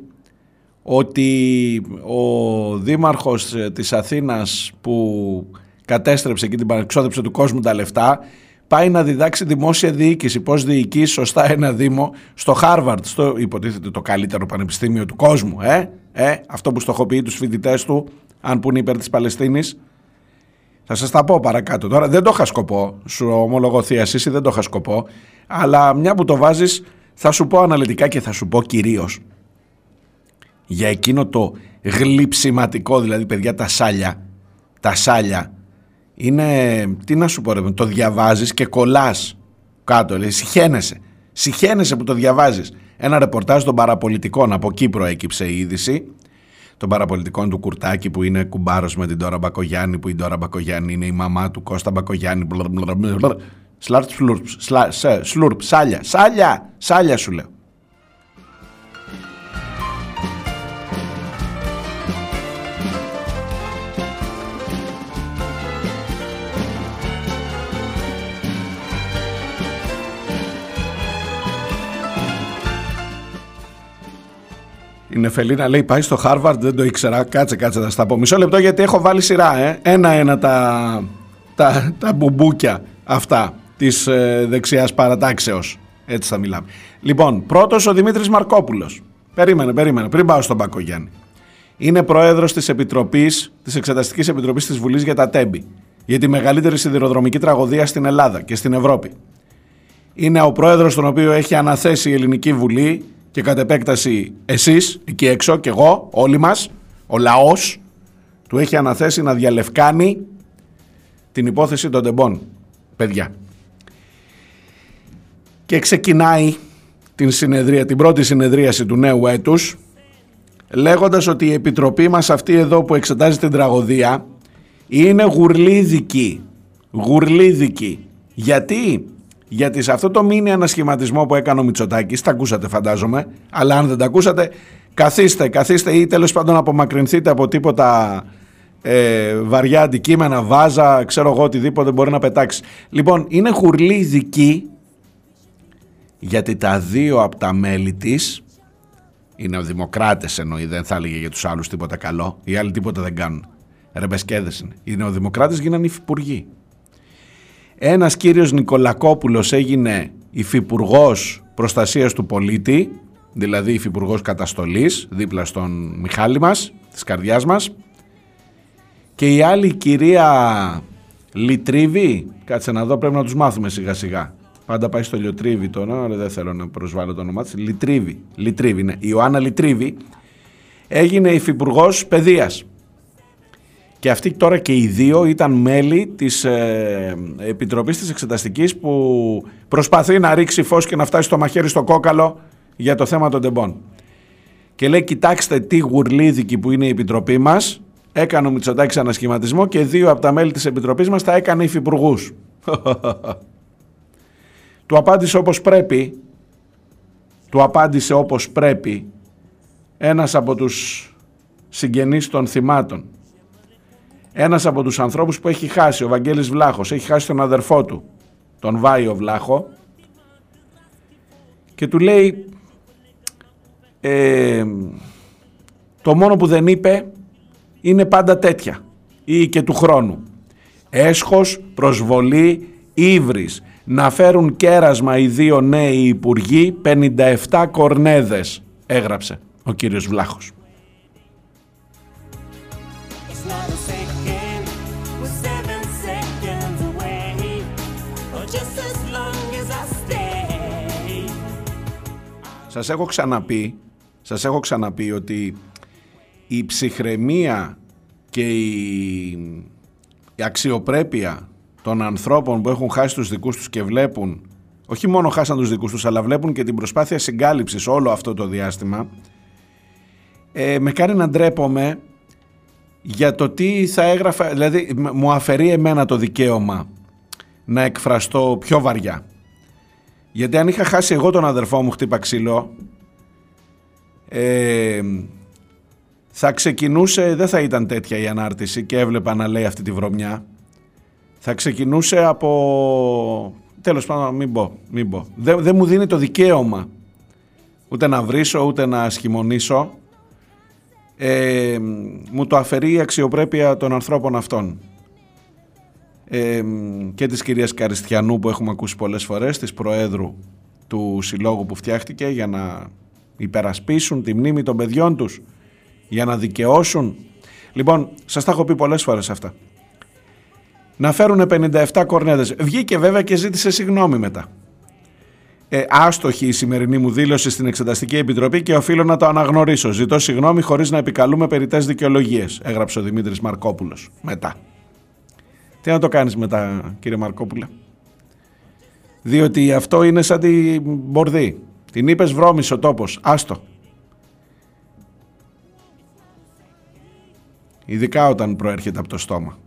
ότι ο δήμαρχος ε, της Αθήνας που κατέστρεψε και την παρεξόδεψε του κόσμου τα λεφτά πάει να διδάξει δημόσια διοίκηση, πώς διοικείς σωστά ένα δήμο στο Χάρβαρτ, στο υποτίθεται το καλύτερο πανεπιστήμιο του κόσμου, ε, ε, αυτό που στοχοποιεί τους φοιτητές του, αν που είναι υπέρ της Παλαιστίνης. Θα σας τα πω παρακάτω. Τώρα δεν το είχα σκοπό, σου ομολογώ θεία δεν το είχα σκοπό, αλλά μια που το βάζεις θα σου πω αναλυτικά και θα σου πω κυρίως για εκείνο το γλυψιματικό, δηλαδή παιδιά τα σάλια, τα σάλια, είναι, τι να σου πω ρε, το διαβάζεις και κολλάς κάτω, λέει, συχαίνεσαι, συχαίνεσαι που το διαβάζεις. Ένα ρεπορτάζ των παραπολιτικών, από εκεί προέκυψε η είδηση, των παραπολιτικών του Κουρτάκη που είναι κουμπάρος με την Τώρα Μπακογιάννη, που η Τώρα Μπακογιάννη είναι η μαμά του Κώστα Μπακογιάννη, σλάρτ σλουρπ, σάλια, σάλια, σάλια σου λέω. Η Νεφελίνα λέει πάει στο Χάρβαρντ, δεν το ήξερα. Κάτσε, κάτσε, θα στα πω. Μισό λεπτό γιατί έχω βάλει σειρά, ε. Ένα-ένα τα, τα, τα μπουμπούκια αυτά της ε, δεξιάς παρατάξεως. Έτσι θα μιλάμε. Λοιπόν, πρώτος ο Δημήτρης Μαρκόπουλος. Περίμενε, περίμενε, πριν πάω στον Πακογιάννη. Είναι πρόεδρος της Επιτροπής, της Εξεταστικής Επιτροπής της Βουλής για τα Τέμπη. Για τη μεγαλύτερη σιδηροδρομική τραγωδία στην Ελλάδα και στην Ευρώπη. Είναι ο πρόεδρος τον οποίο έχει αναθέσει η Ελληνική Βουλή και κατ' επέκταση εσείς εκεί έξω και εγώ, όλοι μας, ο λαός του έχει αναθέσει να διαλευκάνει την υπόθεση των τεμπών, παιδιά. Και ξεκινάει την, συνεδρία, την πρώτη συνεδρίαση του νέου έτους λέγοντας ότι η επιτροπή μας αυτή εδώ που εξετάζει την τραγωδία είναι γουρλίδικη. Γουρλίδικη. Γιατί; Γιατί σε αυτό το μήνυ ανασχηματισμό που έκανε ο Μητσοτάκης, τα ακούσατε φαντάζομαι, αλλά αν δεν τα ακούσατε, καθίστε, καθίστε ή τέλος πάντων απομακρυνθείτε από τίποτα ε, βαριά αντικείμενα, βάζα, ξέρω εγώ οτιδήποτε μπορεί να πετάξει. Λοιπόν, είναι χουρλή δική γιατί τα δύο από τα μέλη της είναι δημοκράτες εννοεί, δεν θα έλεγε για τους άλλους τίποτα καλό, οι άλλοι τίποτα δεν κάνουν. Ρεμπεσκέδες είναι. Οι νεοδημοκράτες γίνανε υφυπουργοί. Ένας κύριος Νικολακόπουλος έγινε υφυπουργός προστασίας του πολίτη, δηλαδή υφυπουργός καταστολής, δίπλα στον Μιχάλη μας, της καρδιάς μας. Και η άλλη κυρία Λιτρίβη, κάτσε να δω, πρέπει να τους μάθουμε σιγά σιγά. Πάντα πάει στο Λιοτρίβη το όνομα, αλλά δεν θέλω να προσβάλλω το όνομά της. Λιτρίβη, Λιτρίβη, ναι. Η Ιωάννα Λιτρίβη έγινε υφυπουργός παιδείας. Και αυτοί τώρα και οι δύο ήταν μέλη της ε, Επιτροπής της Εξεταστικής που προσπαθεί να ρίξει φως και να φτάσει στο μαχαίρι στο κόκαλο για το θέμα των τεμπών. Και λέει κοιτάξτε τι γουρλίδικη που είναι η Επιτροπή μας, έκανε ο Μητσοτάκης ανασχηματισμό και δύο από τα μέλη της Επιτροπής μας τα έκανε υφυπουργούς. *laughs* του απάντησε όπως πρέπει, του απάντησε όπως πρέπει ένας από τους συγγενείς των θυμάτων ένας από τους ανθρώπους που έχει χάσει, ο Βαγγέλης Βλάχος, έχει χάσει τον αδερφό του, τον Βάιο Βλάχο και του λέει ε, το μόνο που δεν είπε είναι πάντα τέτοια ή και του χρόνου. Έσχος, προσβολή, ύβρις. Να φέρουν κέρασμα οι δύο νέοι υπουργοί 57 κορνέδες, έγραψε ο κύριος Βλάχος. Σας έχω ξαναπεί, σας έχω ξαναπεί ότι η ψυχραιμία και η, αξιοπρέπεια των ανθρώπων που έχουν χάσει τους δικούς τους και βλέπουν όχι μόνο χάσαν τους δικούς τους αλλά βλέπουν και την προσπάθεια συγκάλυψης όλο αυτό το διάστημα ε, με κάνει να ντρέπομαι για το τι θα έγραφα, δηλαδή μου αφαιρεί εμένα το δικαίωμα να εκφραστώ πιο βαριά. Γιατί αν είχα χάσει εγώ τον αδερφό μου χτύπα ξύλο, ε, θα ξεκινούσε, δεν θα ήταν τέτοια η ανάρτηση και έβλεπα να λέει αυτή τη βρωμιά. Θα ξεκινούσε από... Τέλος πάντων, μην πω, μην πω. Δεν, δεν μου δίνει το δικαίωμα ούτε να βρίσω, ούτε να σχημονήσω. Ε, μου το αφαιρεί η αξιοπρέπεια των ανθρώπων αυτών και της κυρίας Καριστιανού που έχουμε ακούσει πολλές φορές, της Προέδρου του συλλόγου που φτιάχτηκε για να υπερασπίσουν τη μνήμη των παιδιών τους, για να δικαιώσουν. Λοιπόν, σας τα έχω πει πολλές φορές αυτά. Να φέρουν 57 κορνέδες. Βγήκε βέβαια και ζήτησε συγγνώμη μετά. Ε, άστοχη η σημερινή μου δήλωση στην Εξεταστική Επιτροπή και οφείλω να το αναγνωρίσω. Ζητώ συγγνώμη χωρίς να επικαλούμε περιττές δικαιολογίες, έγραψε ο Δημήτρης Μαρκόπουλος μετά. Τι να το κάνεις μετά κύριε Μαρκόπουλε; Διότι αυτό είναι σαν την μπορδί. Την είπες βρώμης ο τόπος. Άστο. Ειδικά όταν προέρχεται από το στόμα.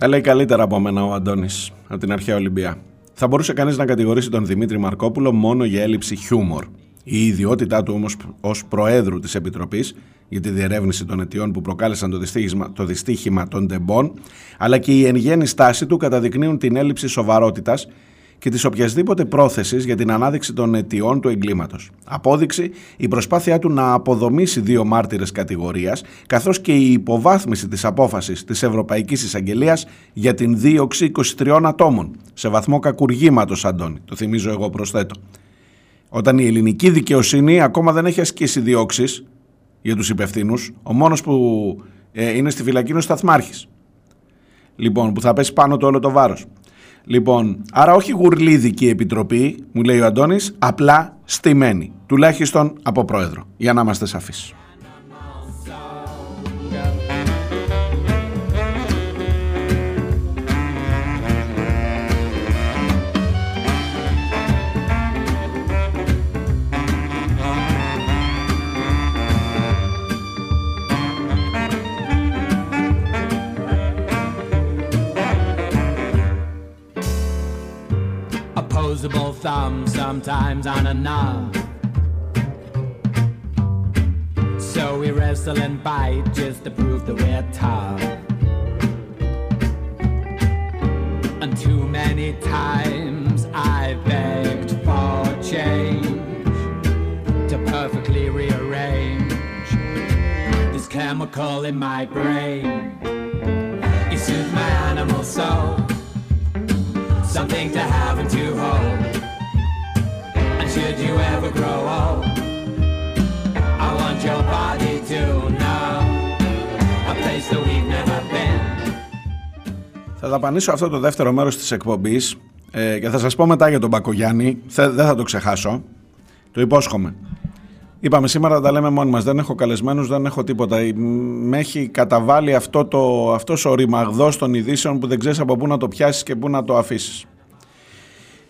Τα λέει καλύτερα από μένα ο Αντώνης από την αρχαία Ολυμπία. Θα μπορούσε κανείς να κατηγορήσει τον Δημήτρη Μαρκόπουλο μόνο για έλλειψη χιούμορ. Η ιδιότητά του όμως ως Προέδρου της Επιτροπής για τη διερεύνηση των αιτιών που προκάλεσαν το δυστύχημα, το δυστύχημα των τεμπών, αλλά και η εν γέννη στάση του καταδεικνύουν την έλλειψη σοβαρότητας και της οποιασδήποτε πρόθεσης για την ανάδειξη των αιτιών του εγκλήματος. Απόδειξη η προσπάθειά του να αποδομήσει δύο μάρτυρες κατηγορίας, καθώς και η υποβάθμιση της απόφασης της Ευρωπαϊκής Εισαγγελίας για την δίωξη 23 ατόμων, σε βαθμό κακουργήματος, Αντώνη. Το θυμίζω εγώ προσθέτω. Όταν η ελληνική δικαιοσύνη ακόμα δεν έχει ασκήσει διώξεις για τους υπευθύνους, ο μόνος που ε, είναι στη φυλακή είναι ο Σταθμάρχης. Λοιπόν, που θα πέσει πάνω το όλο το βάρος. Λοιπόν, άρα όχι γουρλίδικη επιτροπή, μου λέει ο Αντώνης, απλά στημένη, τουλάχιστον από πρόεδρο, για να είμαστε σαφείς. Opposable thumb sometimes on a knob. So we wrestle and bite just to prove that we're tough. And too many times I begged for change to perfectly rearrange this chemical in my brain. You soothe my animal soul something to have and to hold. And should you ever grow old, I want your body to know a place that we've never been. Θα δαπανίσω αυτό το δεύτερο μέρος της εκπομπής ε, και θα σας πω μετά για τον Μπακογιάννη. δεν θα το ξεχάσω. Το υπόσχομαι. Είπαμε σήμερα να τα λέμε μόνοι μας. Δεν έχω καλεσμένους, δεν έχω τίποτα. Με έχει καταβάλει αυτό το, αυτός ο ρημαγδός των ειδήσεων που δεν ξέρεις από πού να το πιάσεις και πού να το αφήσεις.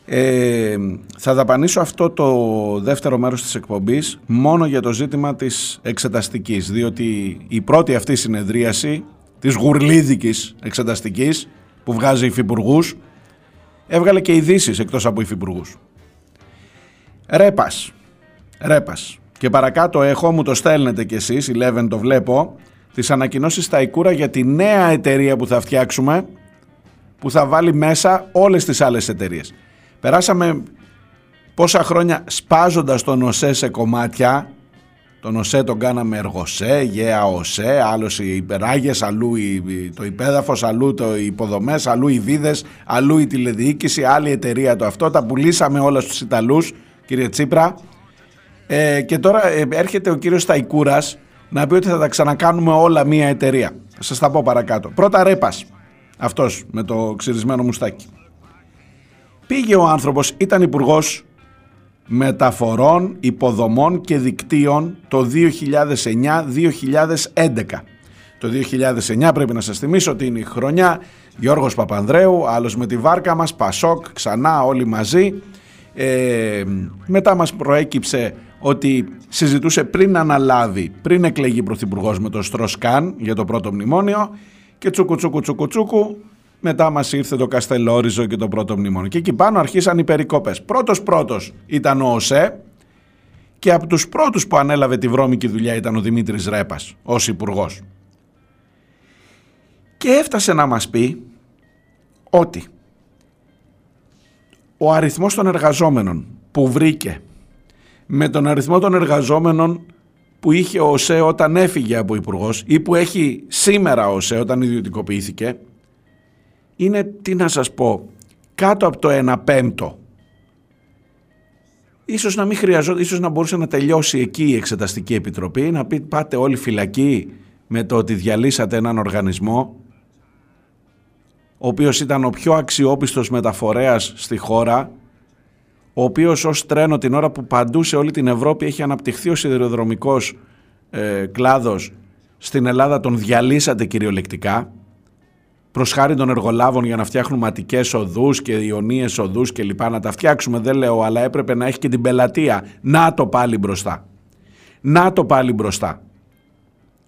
Ε, θα δαπανίσω αυτό το δεύτερο μέρος της εκπομπής μόνο για το ζήτημα της εξεταστικής διότι η πρώτη αυτή συνεδρίαση της γουρλίδικης εξεταστικής που βγάζει υφυπουργούς, έβγαλε και ειδήσεις εκτός από υφυπουργούς. Ρέπας. Ρέπας. Και παρακάτω έχω, μου το στέλνετε κι εσείς, 11 το βλέπω, τις ανακοινώσεις στα Ικούρα για τη νέα εταιρεία που θα φτιάξουμε, που θα βάλει μέσα όλες τις άλλες εταιρείες. Περάσαμε πόσα χρόνια σπάζοντας τον ΟΣΕ σε κομμάτια, τον ΟΣΕ τον κάναμε εργοσέ, γέα ΟΣΕ, άλλος οι υπεράγες, αλλού το υπέδαφος, αλλού το υποδομές, αλλού οι βίδες, αλλού η τηλεδιοίκηση, άλλη εταιρεία το αυτό. Τα πουλήσαμε όλα στους Ιταλούς, κύριε Τσίπρα. Ε, και τώρα ε, έρχεται ο κύριος Σταϊκούρας να πει ότι θα τα ξανακάνουμε όλα μία εταιρεία. Θα σας τα πω παρακάτω. Πρώτα Ρέπας, αυτός με το ξυρισμένο μουστάκι. Πήγε ο άνθρωπος, ήταν υπουργός μεταφορών, υποδομών και δικτύων το 2009-2011. Το 2009 πρέπει να σας θυμίσω ότι είναι η χρονιά Γιώργος Παπανδρέου, άλλος με τη βάρκα μας, Πασόκ, ξανά όλοι μαζί. Ε, μετά μας προέκυψε ότι συζητούσε πριν αναλάβει, πριν εκλεγεί πρωθυπουργός με το Στροσκάν για το πρώτο μνημόνιο και τσούκου τσούκου τσούκου τσούκου μετά μας ήρθε το Καστελόριζο και το πρώτο μνημόνιο. Και εκεί πάνω αρχίσαν οι περικόπες. Πρώτος πρώτος ήταν ο ΟΣΕ και από τους πρώτους που ανέλαβε τη βρώμικη δουλειά ήταν ο Δημήτρης Ρέπας ως υπουργός. Και έφτασε να μας πει ότι ο αριθμός των εργαζόμενων που βρήκε με τον αριθμό των εργαζόμενων που είχε ο ΟΣΕ όταν έφυγε από υπουργός ή που έχει σήμερα ο ΟΣΕ όταν ιδιωτικοποιήθηκε είναι, τι να σας πω, κάτω από το 1 πέμπτο. Ίσως να μην χρειαζόταν, ίσως να μπορούσε να τελειώσει εκεί η Εξεταστική Επιτροπή, να πει πάτε όλοι φυλακοί με το ότι διαλύσατε έναν οργανισμό, ο οποίος ήταν ο πιο αξιόπιστος μεταφορέας στη χώρα, ο οποίος ως τρένο την ώρα που παντού σε όλη την Ευρώπη έχει αναπτυχθεί ο σιδηροδρομικός ε, κλάδος, στην Ελλάδα τον διαλύσατε κυριολεκτικά, προς χάρη των εργολάβων για να φτιάχνουν ματικέ οδούς και ιονίες οδούς κλπ. Να τα φτιάξουμε, δεν λέω, αλλά έπρεπε να έχει και την πελατεία. Να το πάλι μπροστά. Να το πάλι μπροστά.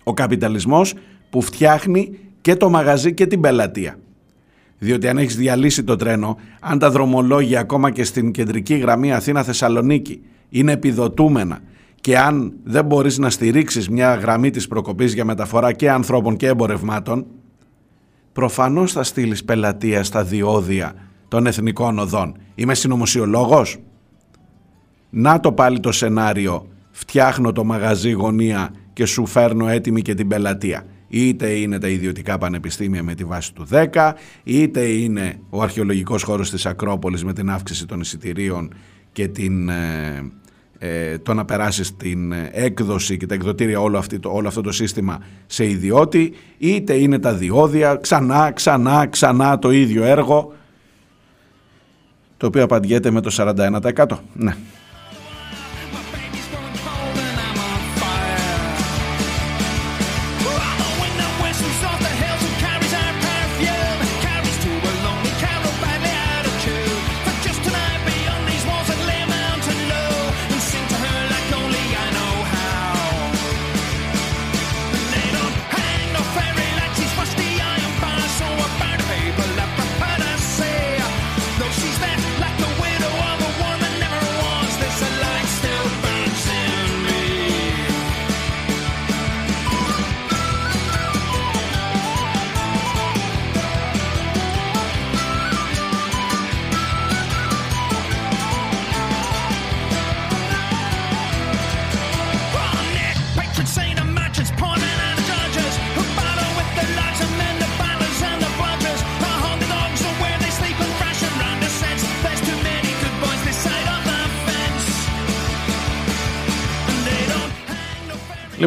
Ο καπιταλισμός που φτιάχνει και το μαγαζί και την πελατεία. Διότι αν έχεις διαλύσει το τρένο, αν τα δρομολόγια ακόμα και στην κεντρική γραμμή Αθήνα-Θεσσαλονίκη είναι επιδοτούμενα και αν δεν μπορείς να στηρίξεις μια γραμμή της προκοπής για μεταφορά και ανθρώπων και εμπορευμάτων, προφανώς θα στείλεις πελατεία στα διόδια των εθνικών οδών. Είμαι συνωμοσιολόγος. Να το πάλι το σενάριο. Φτιάχνω το μαγαζί γωνία και σου φέρνω έτοιμη και την πελατεία. Είτε είναι τα ιδιωτικά πανεπιστήμια με τη βάση του 10, είτε είναι ο αρχαιολογικός χώρος της Ακρόπολης με την αύξηση των εισιτηρίων και την ε, ε, το να περάσεις την έκδοση και τα εκδοτήρια όλο, αυτή, όλο αυτό το σύστημα σε ιδιώτη είτε είναι τα διόδια ξανά ξανά ξανά το ίδιο έργο το οποίο απαντιέται με το 41% ναι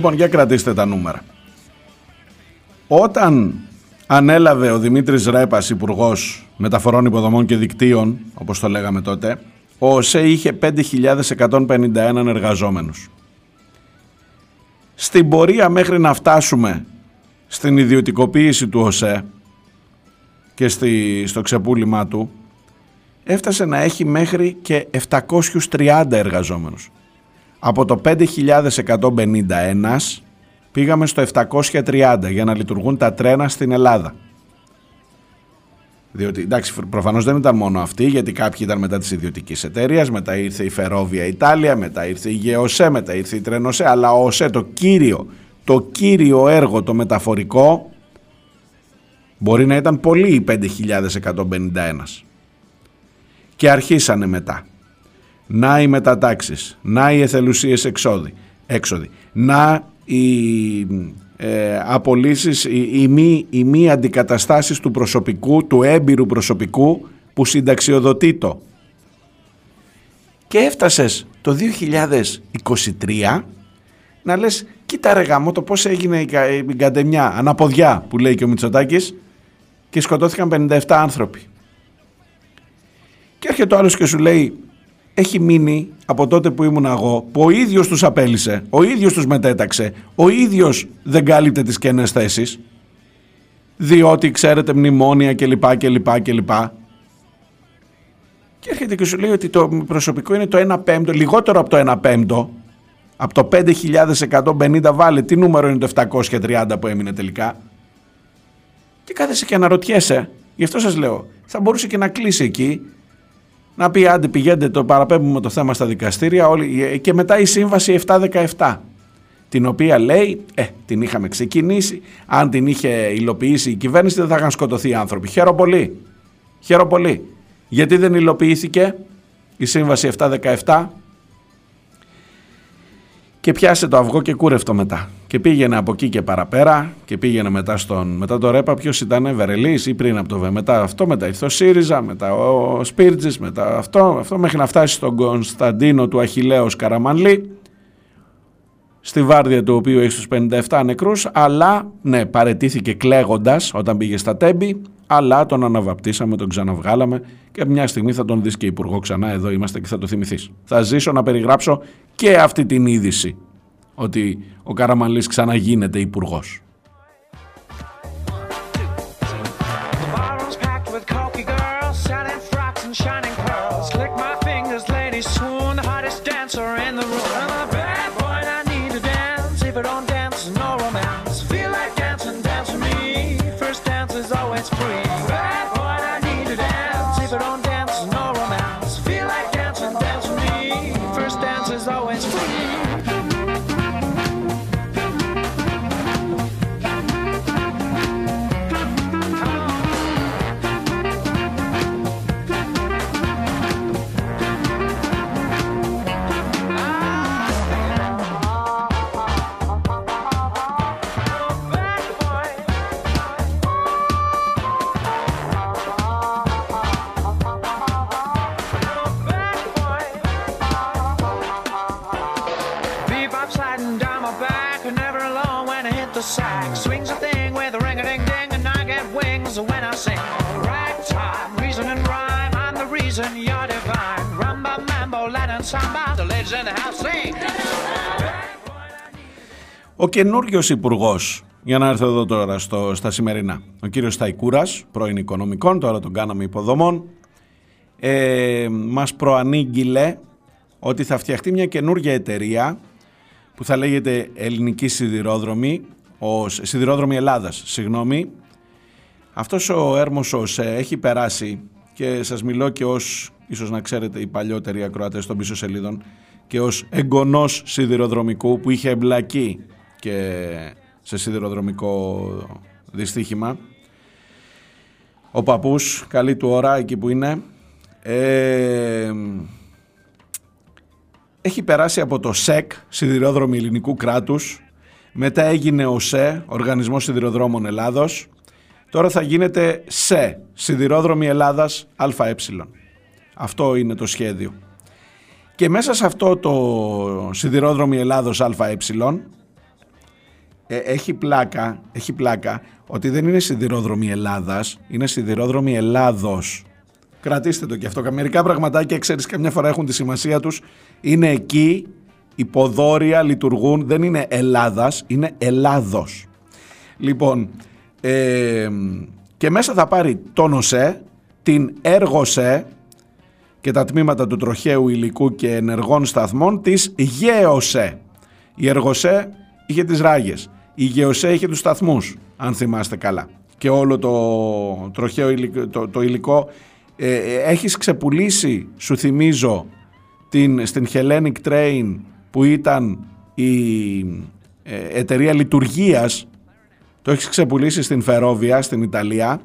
Λοιπόν, για κρατήστε τα νούμερα. Όταν ανέλαβε ο Δημήτρης Ρέπας, υπουργός Μεταφορών Υποδομών και Δικτύων, όπως το λέγαμε τότε, ο ΟΣΕ είχε 5.151 εργαζόμενους. Στην πορεία μέχρι να φτάσουμε στην ιδιωτικοποίηση του ΟΣΕ και στη, στο ξεπούλημά του, έφτασε να έχει μέχρι και 730 εργαζόμενους. Από το 5.151 πήγαμε στο 730 για να λειτουργούν τα τρένα στην Ελλάδα. Διότι εντάξει, προφανώς δεν ήταν μόνο αυτοί, γιατί κάποιοι ήταν μετά της ιδιωτικής εταιρείας, μετά ήρθε η Φερόβια Ιτάλια, μετά ήρθε η Γεωσέ, μετά ήρθε η Τρενοσέ. Αλλά ο ΟΣΕ, το κύριο, το κύριο έργο, το μεταφορικό, μπορεί να ήταν πολύ οι 5.151. Και αρχίσανε μετά. Να οι μετατάξεις, να οι εθελουσίες εξόδοι, έξοδοι, να οι ε, απολύσεις, οι, μη, οι μη αντικαταστάσεις του προσωπικού, του έμπειρου προσωπικού που συνταξιοδοτεί το. Και έφτασες το 2023 να λες κοίτα ρε γάμο το πώς έγινε η, η καντεμιά, αναποδιά που λέει και ο Μητσοτάκης και σκοτώθηκαν 57 άνθρωποι. Και έρχεται ο άλλος και σου λέει έχει μείνει από τότε που ήμουν εγώ, που ο ίδιος τους απέλησε, ο ίδιος τους μετέταξε, ο ίδιος δεν κάλυπτε τις κενές θέσεις, διότι ξέρετε μνημόνια κλπ. κλπ, κλπ. Και έρχεται και σου λέει ότι το προσωπικό είναι το 1 πέμπτο, λιγότερο από το 1 πέμπτο, από το 5.150 βάλε, τι νούμερο είναι το 730 που έμεινε τελικά. Και κάθεσαι και αναρωτιέσαι, γι' αυτό σας λέω, θα μπορούσε και να κλείσει εκεί να πει άντε πηγαίνετε το παραπέμπουμε το θέμα στα δικαστήρια όλοι, και μετά η σύμβαση 717 την οποία λέει, ε, την είχαμε ξεκινήσει, αν την είχε υλοποιήσει η κυβέρνηση δεν θα είχαν σκοτωθεί οι άνθρωποι. Χαίρομαι πολύ. Χαίρομαι πολύ. Γιατί δεν υλοποιήθηκε η σύμβαση 717 και πιάσε το αυγό και κούρευτο μετά. Και πήγαινε από εκεί και παραπέρα και πήγαινε μετά στον. Μετά το ρέπα, ποιος ήταν, Βερελής ή πριν από το ΒΕ. Μετά αυτό, μετά ήρθε ο ΣΥΡΙΖΑ, μετά ο Σπίρτζης, μετά αυτό, αυτό μέχρι να φτάσει στον Κωνσταντίνο του Αχηλέο Καραμανλή. Στη βάρδια του οποίου έχει του 57 νεκρούς, αλλά ναι, παρετήθηκε κλαίγοντας όταν πήγε στα τέμπη, αλλά τον αναβαπτίσαμε, τον ξαναβγάλαμε και μια στιγμή θα τον δεις και υπουργό ξανά. Εδώ είμαστε και θα το θυμηθείς. Θα ζήσω να περιγράψω και αυτή την είδηση ότι ο Καραμαλής ξαναγίνεται υπουργός. Ο καινούριος υπουργός, για να έρθω εδώ τώρα στο, στα σημερινά, ο κύριος Σταϊκούρας, πρώην οικονομικών, τώρα τον κάναμε υποδομών, ε, μας προανήγγειλε ότι θα φτιαχτεί μια καινούργια εταιρεία που θα λέγεται Ελληνική Σιδηρόδρομη, ο Σιδηρόδρομη Ελλάδας, συγγνώμη. Αυτός ο έρμος έχει περάσει και σας μιλώ και ως, ίσως να ξέρετε οι παλιότεροι ακροατές των πίσω σελίδων, και ως εγγονός σιδηροδρομικού που είχε εμπλακεί και σε σιδηροδρομικό δυστύχημα. Ο παππούς, καλή του ώρα εκεί που είναι, ε, έχει περάσει από το ΣΕΚ, Σιδηρόδρομη Ελληνικού Κράτους, μετά έγινε ο ΣΕ, Οργανισμός Σιδηροδρόμων Ελλάδος, τώρα θα γίνεται ΣΕ, Σιδηρόδρομη Ελλάδας ΑΕ. Αυτό είναι το σχέδιο. Και μέσα σε αυτό το Σιδηρόδρομη Ελλάδος ΑΕ ε, έχει πλάκα, έχει πλάκα ότι δεν είναι σιδηρόδρομοι Ελλάδας, είναι σιδηρόδρομοι Ελλάδος. Κρατήστε το και αυτό. Μερικά πραγματάκια, ξέρεις, καμιά φορά έχουν τη σημασία τους. Είναι εκεί, υποδόρια λειτουργούν, δεν είναι Ελλάδας, είναι Ελλάδος. Λοιπόν, ε, και μέσα θα πάρει τον ΟΣΕ, την έργοσε και τα τμήματα του τροχαίου υλικού και ενεργών σταθμών της ΓΕΟΣΕ. Η έργοσε είχε τις ράγες. Η ΓΕΟΣΕ είχε τους σταθμούς, αν θυμάστε καλά. Και όλο το τροχαίο υλικό, το, το υλικό ε, έχεις ξεπουλήσει, σου θυμίζω, την, στην Hellenic Train που ήταν η ε, εταιρεία λειτουργίας, το έχεις ξεπουλήσει στην Φερόβια, στην Ιταλία.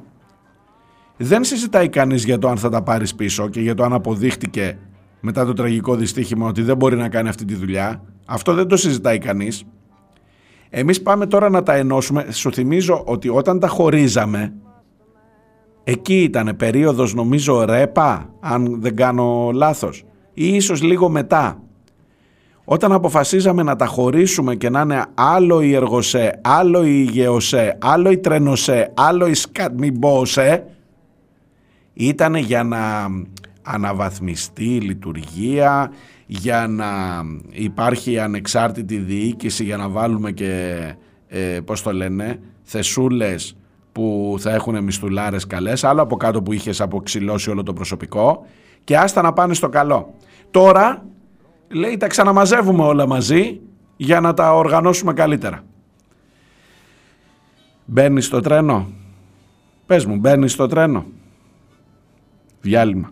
Δεν συζητάει κανείς για το αν θα τα πάρεις πίσω και για το αν αποδείχτηκε μετά το τραγικό δυστύχημα ότι δεν μπορεί να κάνει αυτή τη δουλειά. Αυτό δεν το συζητάει κανείς. Εμείς πάμε τώρα να τα ενώσουμε. Σου θυμίζω ότι όταν τα χωρίζαμε, εκεί ήταν περίοδος νομίζω ρέπα, αν δεν κάνω λάθος, ή ίσως λίγο μετά. Όταν αποφασίζαμε να τα χωρίσουμε και να είναι άλλο η εργοσέ, άλλο η γεωσέ, άλλο η τρενοσέ, άλλο η σκατμιμπόσέ, ήταν για να αναβαθμιστεί η λειτουργία, για να υπάρχει ανεξάρτητη διοίκηση, για να βάλουμε και, ε, πώς το λένε, θεσούλες που θα έχουν μισθουλάρες καλές, άλλο από κάτω που είχες αποξηλώσει όλο το προσωπικό και άστα να πάνε στο καλό. Τώρα λέει τα ξαναμαζεύουμε όλα μαζί για να τα οργανώσουμε καλύτερα. Μπαίνεις στο τρένο; Πες μου, μπαίνεις στο τρένο; Διάλειμμα.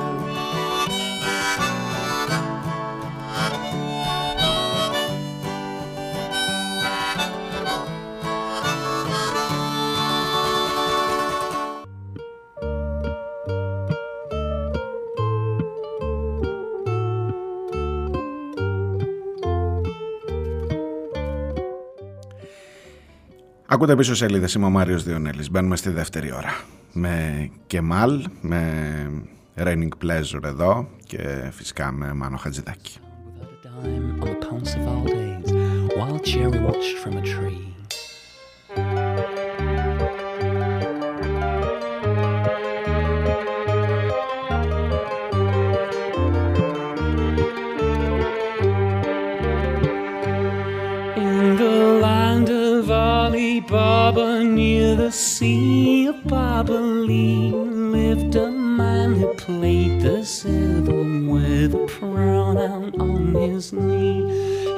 Ακούτε πίσω σελίδες. Είμαι ο Μάριος Διονέλης. Μπαίνουμε στη δεύτερη ώρα. Με Κεμάλ, με Raining Pleasure εδώ και φυσικά με Μάνο Χατζηδάκη. Baba near the sea of Barbaline lived a man who played the zither with a pronoun on his knee.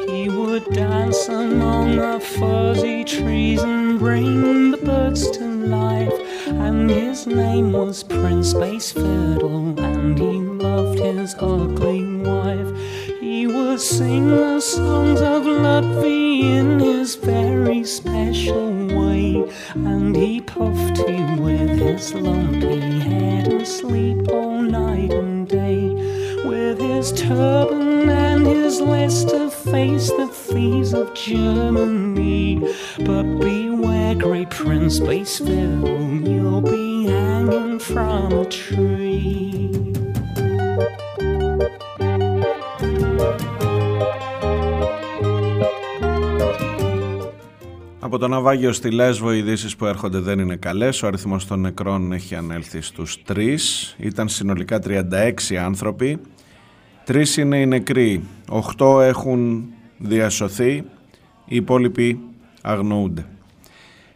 He would dance among the fuzzy trees and bring the birds to life. And his name was Prince Bass Fiddle, and he loved his ugly wife. He would sing the songs of Ludwig in his very special and he puffed him with his lumpy head and sleep all night and day, with his turban and his list to face the thieves of Germany. But beware, great prince, base you'll be hanging from a tree. Από το ναυάγιο στη Λέσβο οι ειδήσεις που έρχονται δεν είναι καλές. Ο αριθμός των νεκρών έχει ανέλθει στους 3. Ήταν συνολικά 36 άνθρωποι. Τρεις είναι οι νεκροί. 8 έχουν διασωθεί. Οι υπόλοιποι αγνοούνται.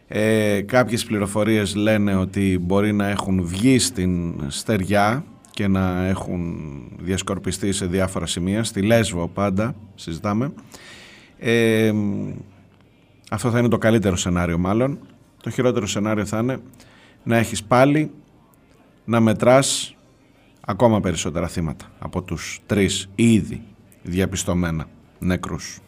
Ε, κάποιες πληροφορίες λένε ότι μπορεί να έχουν βγει στην στεριά και να έχουν διασκορπιστεί σε διάφορα σημεία. Στη Λέσβο πάντα συζητάμε. Ε, αυτό θα είναι το καλύτερο σενάριο μάλλον. Το χειρότερο σενάριο θα είναι να έχεις πάλι να μετράς ακόμα περισσότερα θύματα από τους τρεις ήδη διαπιστωμένα νεκρούς.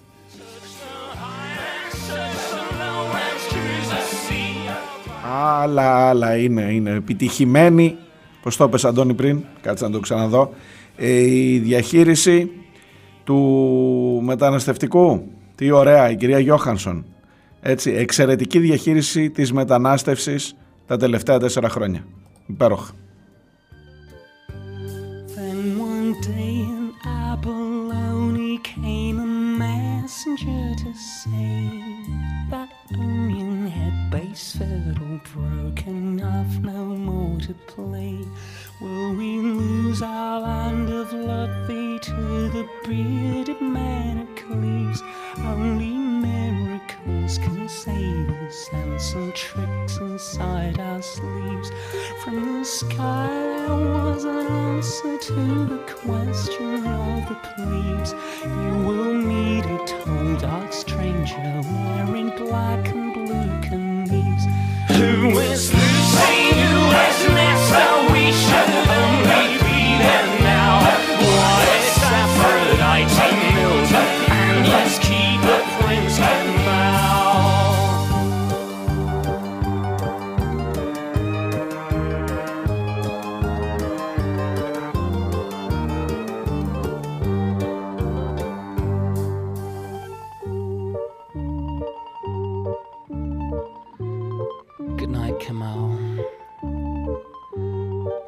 Άλλα, άλλα είναι, είναι επιτυχημένη, πώς το είπες Αντώνη πριν, κάτσε να το ξαναδώ, ε, η διαχείριση του μεταναστευτικού. Τι ωραία, η κυρία Γιώχανσον. Έτσι, εξαιρετική διαχείριση της μετανάστευσης τα τελευταία τέσσερα χρόνια. Υπέροχα. base fiddle broken off, no more to play. Will we lose our land of Luffy to the bearded Manacles? Only can save us, and some tricks inside our sleeves. From the sky there was an answer to the question of the plebes. You will meet a tall dark stranger wearing black and blue canoes. Who is Lucy?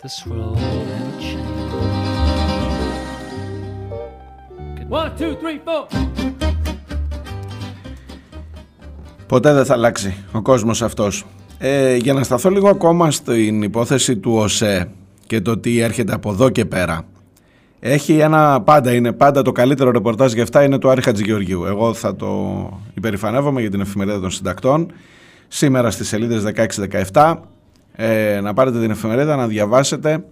This road never change. One, two, three, four. Ποτέ δεν θα αλλάξει ο κόσμος αυτός. Ε, για να σταθώ λίγο ακόμα στην υπόθεση του ΟΣΕ και το τι έρχεται από εδώ και πέρα. Έχει ένα πάντα, είναι πάντα το καλύτερο ρεπορτάζ για αυτά είναι του Άρη Χατζηγεωργίου. Εγώ θα το υπερηφανεύομαι για την εφημερίδα των συντακτών. Σήμερα στις σελίδες 16-17 ε, να πάρετε την εφημερίδα να διαβάσετε.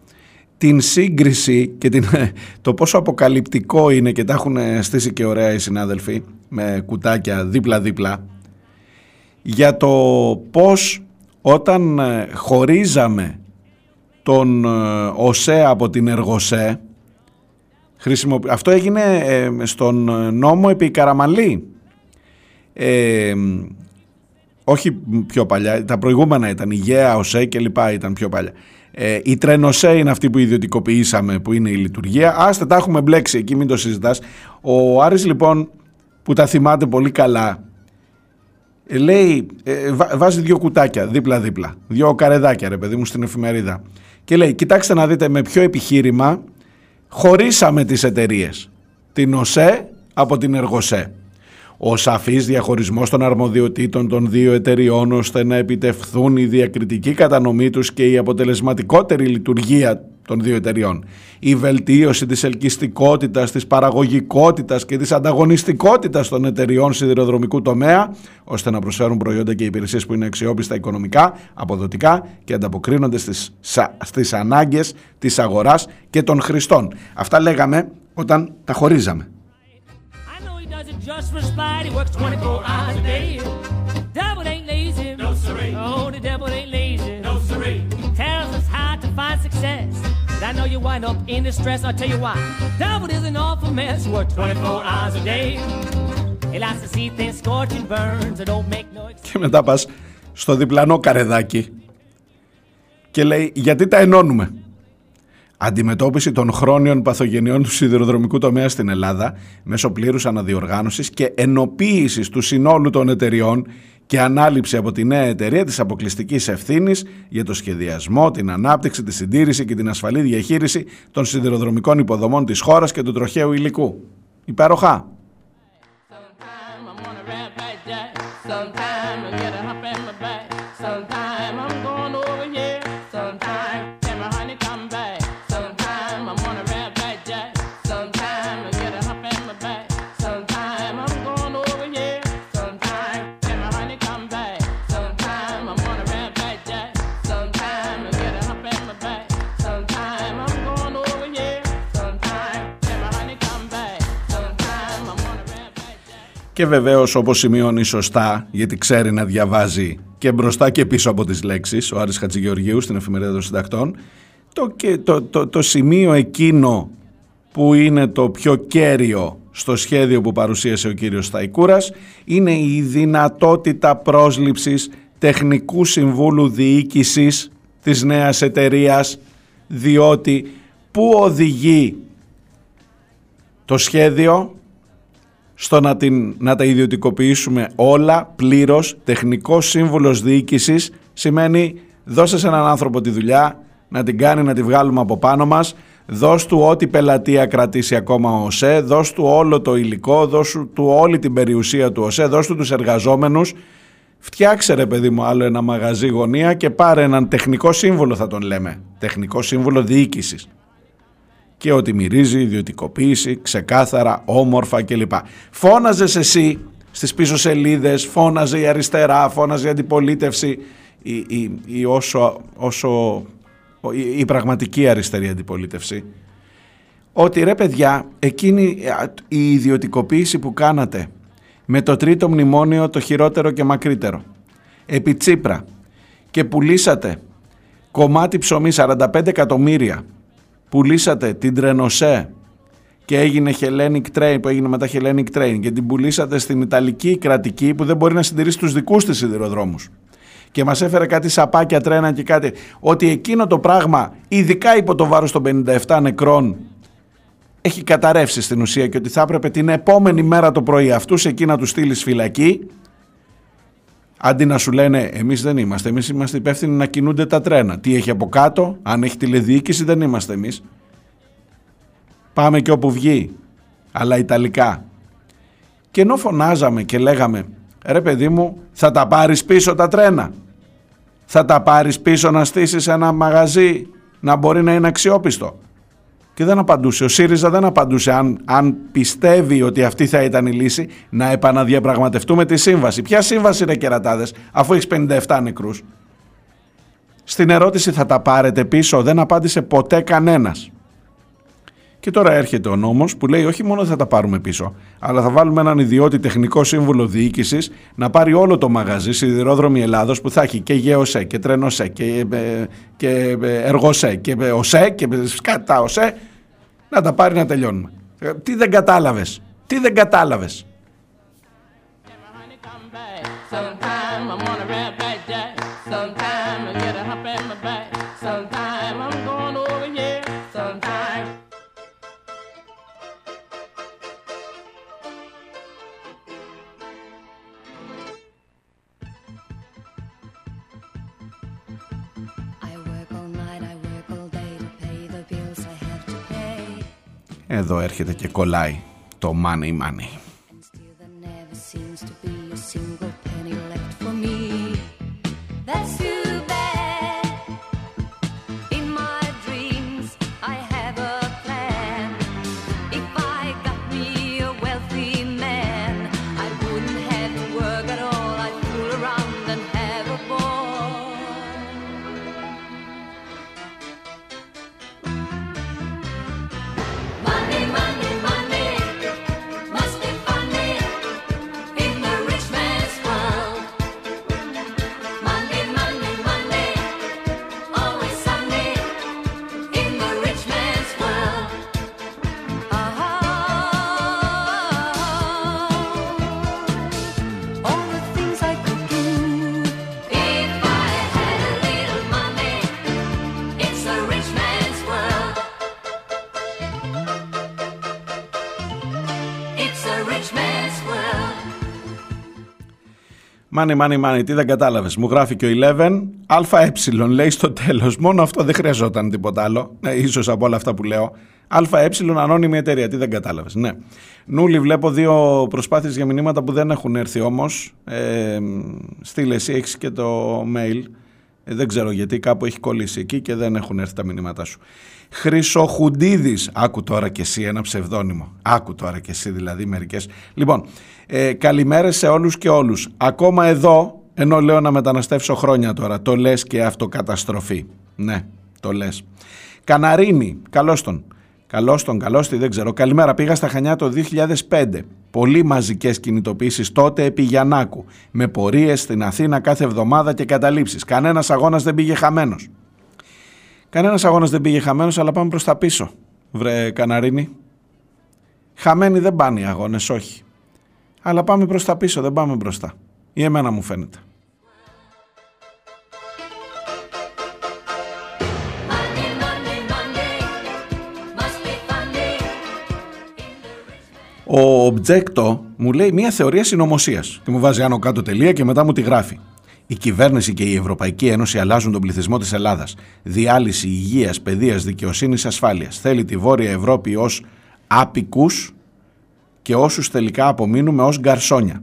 Την σύγκριση και την, *laughs* το πόσο αποκαλυπτικό είναι και τα έχουν στήσει και ωραία οι συνάδελφοι με κουτάκια δίπλα-δίπλα για το πώς όταν ε, χωρίζαμε τον ε, ΟΣΕ από την ΕΡΓΟΣΕ αυτό έγινε ε, στον νόμο επί Καραμαλή. Ε, όχι πιο παλιά, τα προηγούμενα ήταν η ΓΕΑ, ΟΣΕ και λοιπά ήταν πιο παλιά. Ε, η Τρενοσέ είναι αυτή που ιδιωτικοποιήσαμε που είναι η λειτουργία. Άστε τα έχουμε μπλέξει εκεί, μην το συζητάς. Ο Άρης λοιπόν που τα θυμάται πολύ καλά ε, λέει, ε, βάζει δύο κουτάκια δίπλα-δίπλα, δύο καρεδάκια ρε παιδί μου στην εφημερίδα και λέει κοιτάξτε να δείτε με ποιο επιχείρημα χωρίσαμε τις εταιρείες. την ΟΣΕ από την ΕΡΓΟΣΕ ο σαφής διαχωρισμός των αρμοδιοτήτων των δύο εταιριών ώστε να επιτευχθούν η διακριτική κατανομή τους και η αποτελεσματικότερη λειτουργία των δύο εταιριών. Η βελτίωση της ελκυστικότητας, της παραγωγικότητας και της ανταγωνιστικότητας των εταιριών σιδηροδρομικού τομέα ώστε να προσφέρουν προϊόντα και υπηρεσίες που είναι αξιόπιστα οικονομικά, αποδοτικά και ανταποκρίνονται στις, στις ανάγκες της αγοράς και των χρηστών. Αυτά λέγαμε όταν τα χωρίζαμε. just for spite. He works 24 hours a day. Devil ain't lazy. No, siree. Oh, the devil ain't lazy. No, siree. Tells us how to find success. But I know you wind up in distress. I'll tell you why. Devil is an awful mess. Work 24 hours a day. He likes to see things scorch and burn, so don't make no Και μετά πας στο διπλανό καρεδάκι και λέει γιατί τα ενώνουμε. Αντιμετώπιση των χρόνιων παθογενειών του σιδηροδρομικού τομέα στην Ελλάδα μέσω πλήρους αναδιοργάνωσης και ενοποίησης του συνόλου των εταιριών και ανάληψη από τη νέα εταιρεία της αποκλειστικής ευθύνης για το σχεδιασμό, την ανάπτυξη, τη συντήρηση και την ασφαλή διαχείριση των σιδηροδρομικών υποδομών της χώρας και του τροχαίου υλικού. Υπέροχα! Και βεβαίως όπως σημειώνει σωστά, γιατί ξέρει να διαβάζει και μπροστά και πίσω από τις λέξεις, ο Άρης Χατζηγεωργίου στην Εφημερίδα των Συντακτών, το, και, το, το, το σημείο εκείνο που είναι το πιο κέριο στο σχέδιο που παρουσίασε ο κύριος Σταϊκούρας είναι η δυνατότητα πρόσληψης τεχνικού συμβούλου διοίκησης της νέας εταιρείας διότι πού οδηγεί το σχέδιο; Στο να, την, να τα ιδιωτικοποιήσουμε όλα πλήρως, τεχνικός σύμβουλος διοίκησης σημαίνει δώσε σε έναν άνθρωπο τη δουλειά, να την κάνει να τη βγάλουμε από πάνω μας, δώσ' του ό,τι πελατεία κρατήσει ακόμα ο ΟΣΕ, δώσ' του όλο το υλικό, δώσ' του όλη την περιουσία του ΟΣΕ, δώσ' του τους εργαζόμενους, φτιάξε ρε παιδί μου άλλο ένα μαγαζί γωνία και πάρε έναν τεχνικό σύμβολο θα τον λέμε, τεχνικό σύμβολο διοίκησης και ότι μυρίζει ιδιωτικοποίηση, ξεκάθαρα, όμορφα κλπ. Φώναζες εσύ στις πίσω σελίδες, φώναζε η αριστερά, φώναζε η αντιπολίτευση, η, η, η όσο, όσο, η, η πραγματική αριστερή αντιπολίτευση, ότι ρε παιδιά, εκείνη η ιδιωτικοποίηση που κάνατε με το τρίτο μνημόνιο το χειρότερο και μακρύτερο, επί Τσίπρα και πουλήσατε κομμάτι ψωμί 45 εκατομμύρια πουλήσατε την Τρενοσέ και έγινε Hellenic Train που έγινε μετά Hellenic Train και την πουλήσατε στην Ιταλική κρατική που δεν μπορεί να συντηρήσει τους δικούς της σιδηροδρόμους. Και μας έφερε κάτι σαπάκια τρένα και κάτι. Ότι εκείνο το πράγμα ειδικά υπό το βάρος των 57 νεκρών έχει καταρρεύσει στην ουσία και ότι θα έπρεπε την επόμενη μέρα το πρωί αυτούς εκεί να τους στείλεις φυλακή Αντί να σου λένε εμείς δεν είμαστε, εμείς είμαστε υπεύθυνοι να κινούνται τα τρένα. Τι έχει από κάτω, αν έχει τηλεδιοίκηση, δεν είμαστε εμείς. Πάμε και όπου βγει. Αλλά Ιταλικά. Και ενώ φωνάζαμε και λέγαμε, ρε παιδί μου, θα τα πάρεις πίσω τα τρένα. Θα τα πάρεις πίσω να στήσεις ένα μαγαζί να μπορεί να είναι αξιόπιστο. Και δεν απαντούσε. Ο ΣΥΡΙΖΑ δεν απαντούσε αν, αν πιστεύει ότι αυτή θα ήταν η λύση να επαναδιαπραγματευτούμε τη σύμβαση. Ποια σύμβαση είναι κερατάδες αφού έχεις 57 νεκρούς; Στην ερώτηση θα τα πάρετε πίσω δεν απάντησε ποτέ κανένας. Και τώρα έρχεται ο νόμος που λέει όχι μόνο θα τα πάρουμε πίσω, αλλά θα βάλουμε έναν ιδιώτη τεχνικό σύμβουλο διοίκησης να πάρει όλο το μαγαζί Σιδηρόδρομη Ελλάδος που θα έχει και γεωσέ και τρένοσέ και, ε, και ε, εργοσέ και ε, οσέ και σκατά οσέ να τα πάρει να τελειώνουμε. Ε, Τι δεν κατάλαβες, τι δεν κατάλαβες. Εδώ έρχεται και κολλάει το money money. Μάνι, μάνι, μάνι, τι δεν κατάλαβες. Μου γράφει και ο 11, ΑΕ, λέει στο τέλος. Μόνο αυτό δεν χρειαζόταν τίποτα άλλο. Ε, ίσως από όλα αυτά που λέω. ΑΕ, ανώνυμη εταιρεία. Τι δεν κατάλαβες. Ναι. Νούλη, βλέπω δύο προσπάθειες για μηνύματα που δεν έχουν έρθει όμως. Ε, στείλε εσύ, έχεις και το mail. Ε, δεν ξέρω γιατί, κάπου έχει κολλήσει εκεί και δεν έχουν έρθει τα μηνύματά σου. Χρυσοχουντίδης. Άκου τώρα και εσύ ένα ψευδόνυμο. Άκου τώρα και εσύ δηλαδή μερικές. Λοιπόν, ε, καλημέρες σε όλους και όλους. Ακόμα εδώ, ενώ λέω να μεταναστεύσω χρόνια τώρα, το λες και αυτοκαταστροφή. Ναι, το λες. Καναρίνη, καλώς τον. Καλώς τον, καλώς τη, δεν ξέρω. Καλημέρα, πήγα στα Χανιά το 2005. Πολύ μαζικές κινητοποίησεις τότε επί Γιαννάκου. Με πορείες στην Αθήνα κάθε εβδομάδα και καταλήψεις. Κανένας αγώνας δεν πήγε χαμένος. Κανένας αγώνας δεν πήγε χαμένος, αλλά πάμε προς τα πίσω. Βρε Καναρίνη. Χαμένοι δεν πάνε οι αγώνες, όχι. Αλλά πάμε προς τα πίσω, δεν πάμε μπροστά. Ή εμένα μου φαίνεται. Monday, Monday, Monday, must be Monday. Ο Objecto μου λέει μια θεωρία συνωμοσίας και μου βάζει άνω κάτω τελεία και μετά μου τη γράφει. Η κυβέρνηση και η Ευρωπαϊκή Ένωση αλλάζουν τον πληθυσμό της Ελλάδας. Διάλυση υγείας, παιδείας, δικαιοσύνης, ασφάλειας. Θέλει τη Βόρεια Ευρώπη ως άπικους και όσους τελικά απομείνουμε ως γκαρσόνια.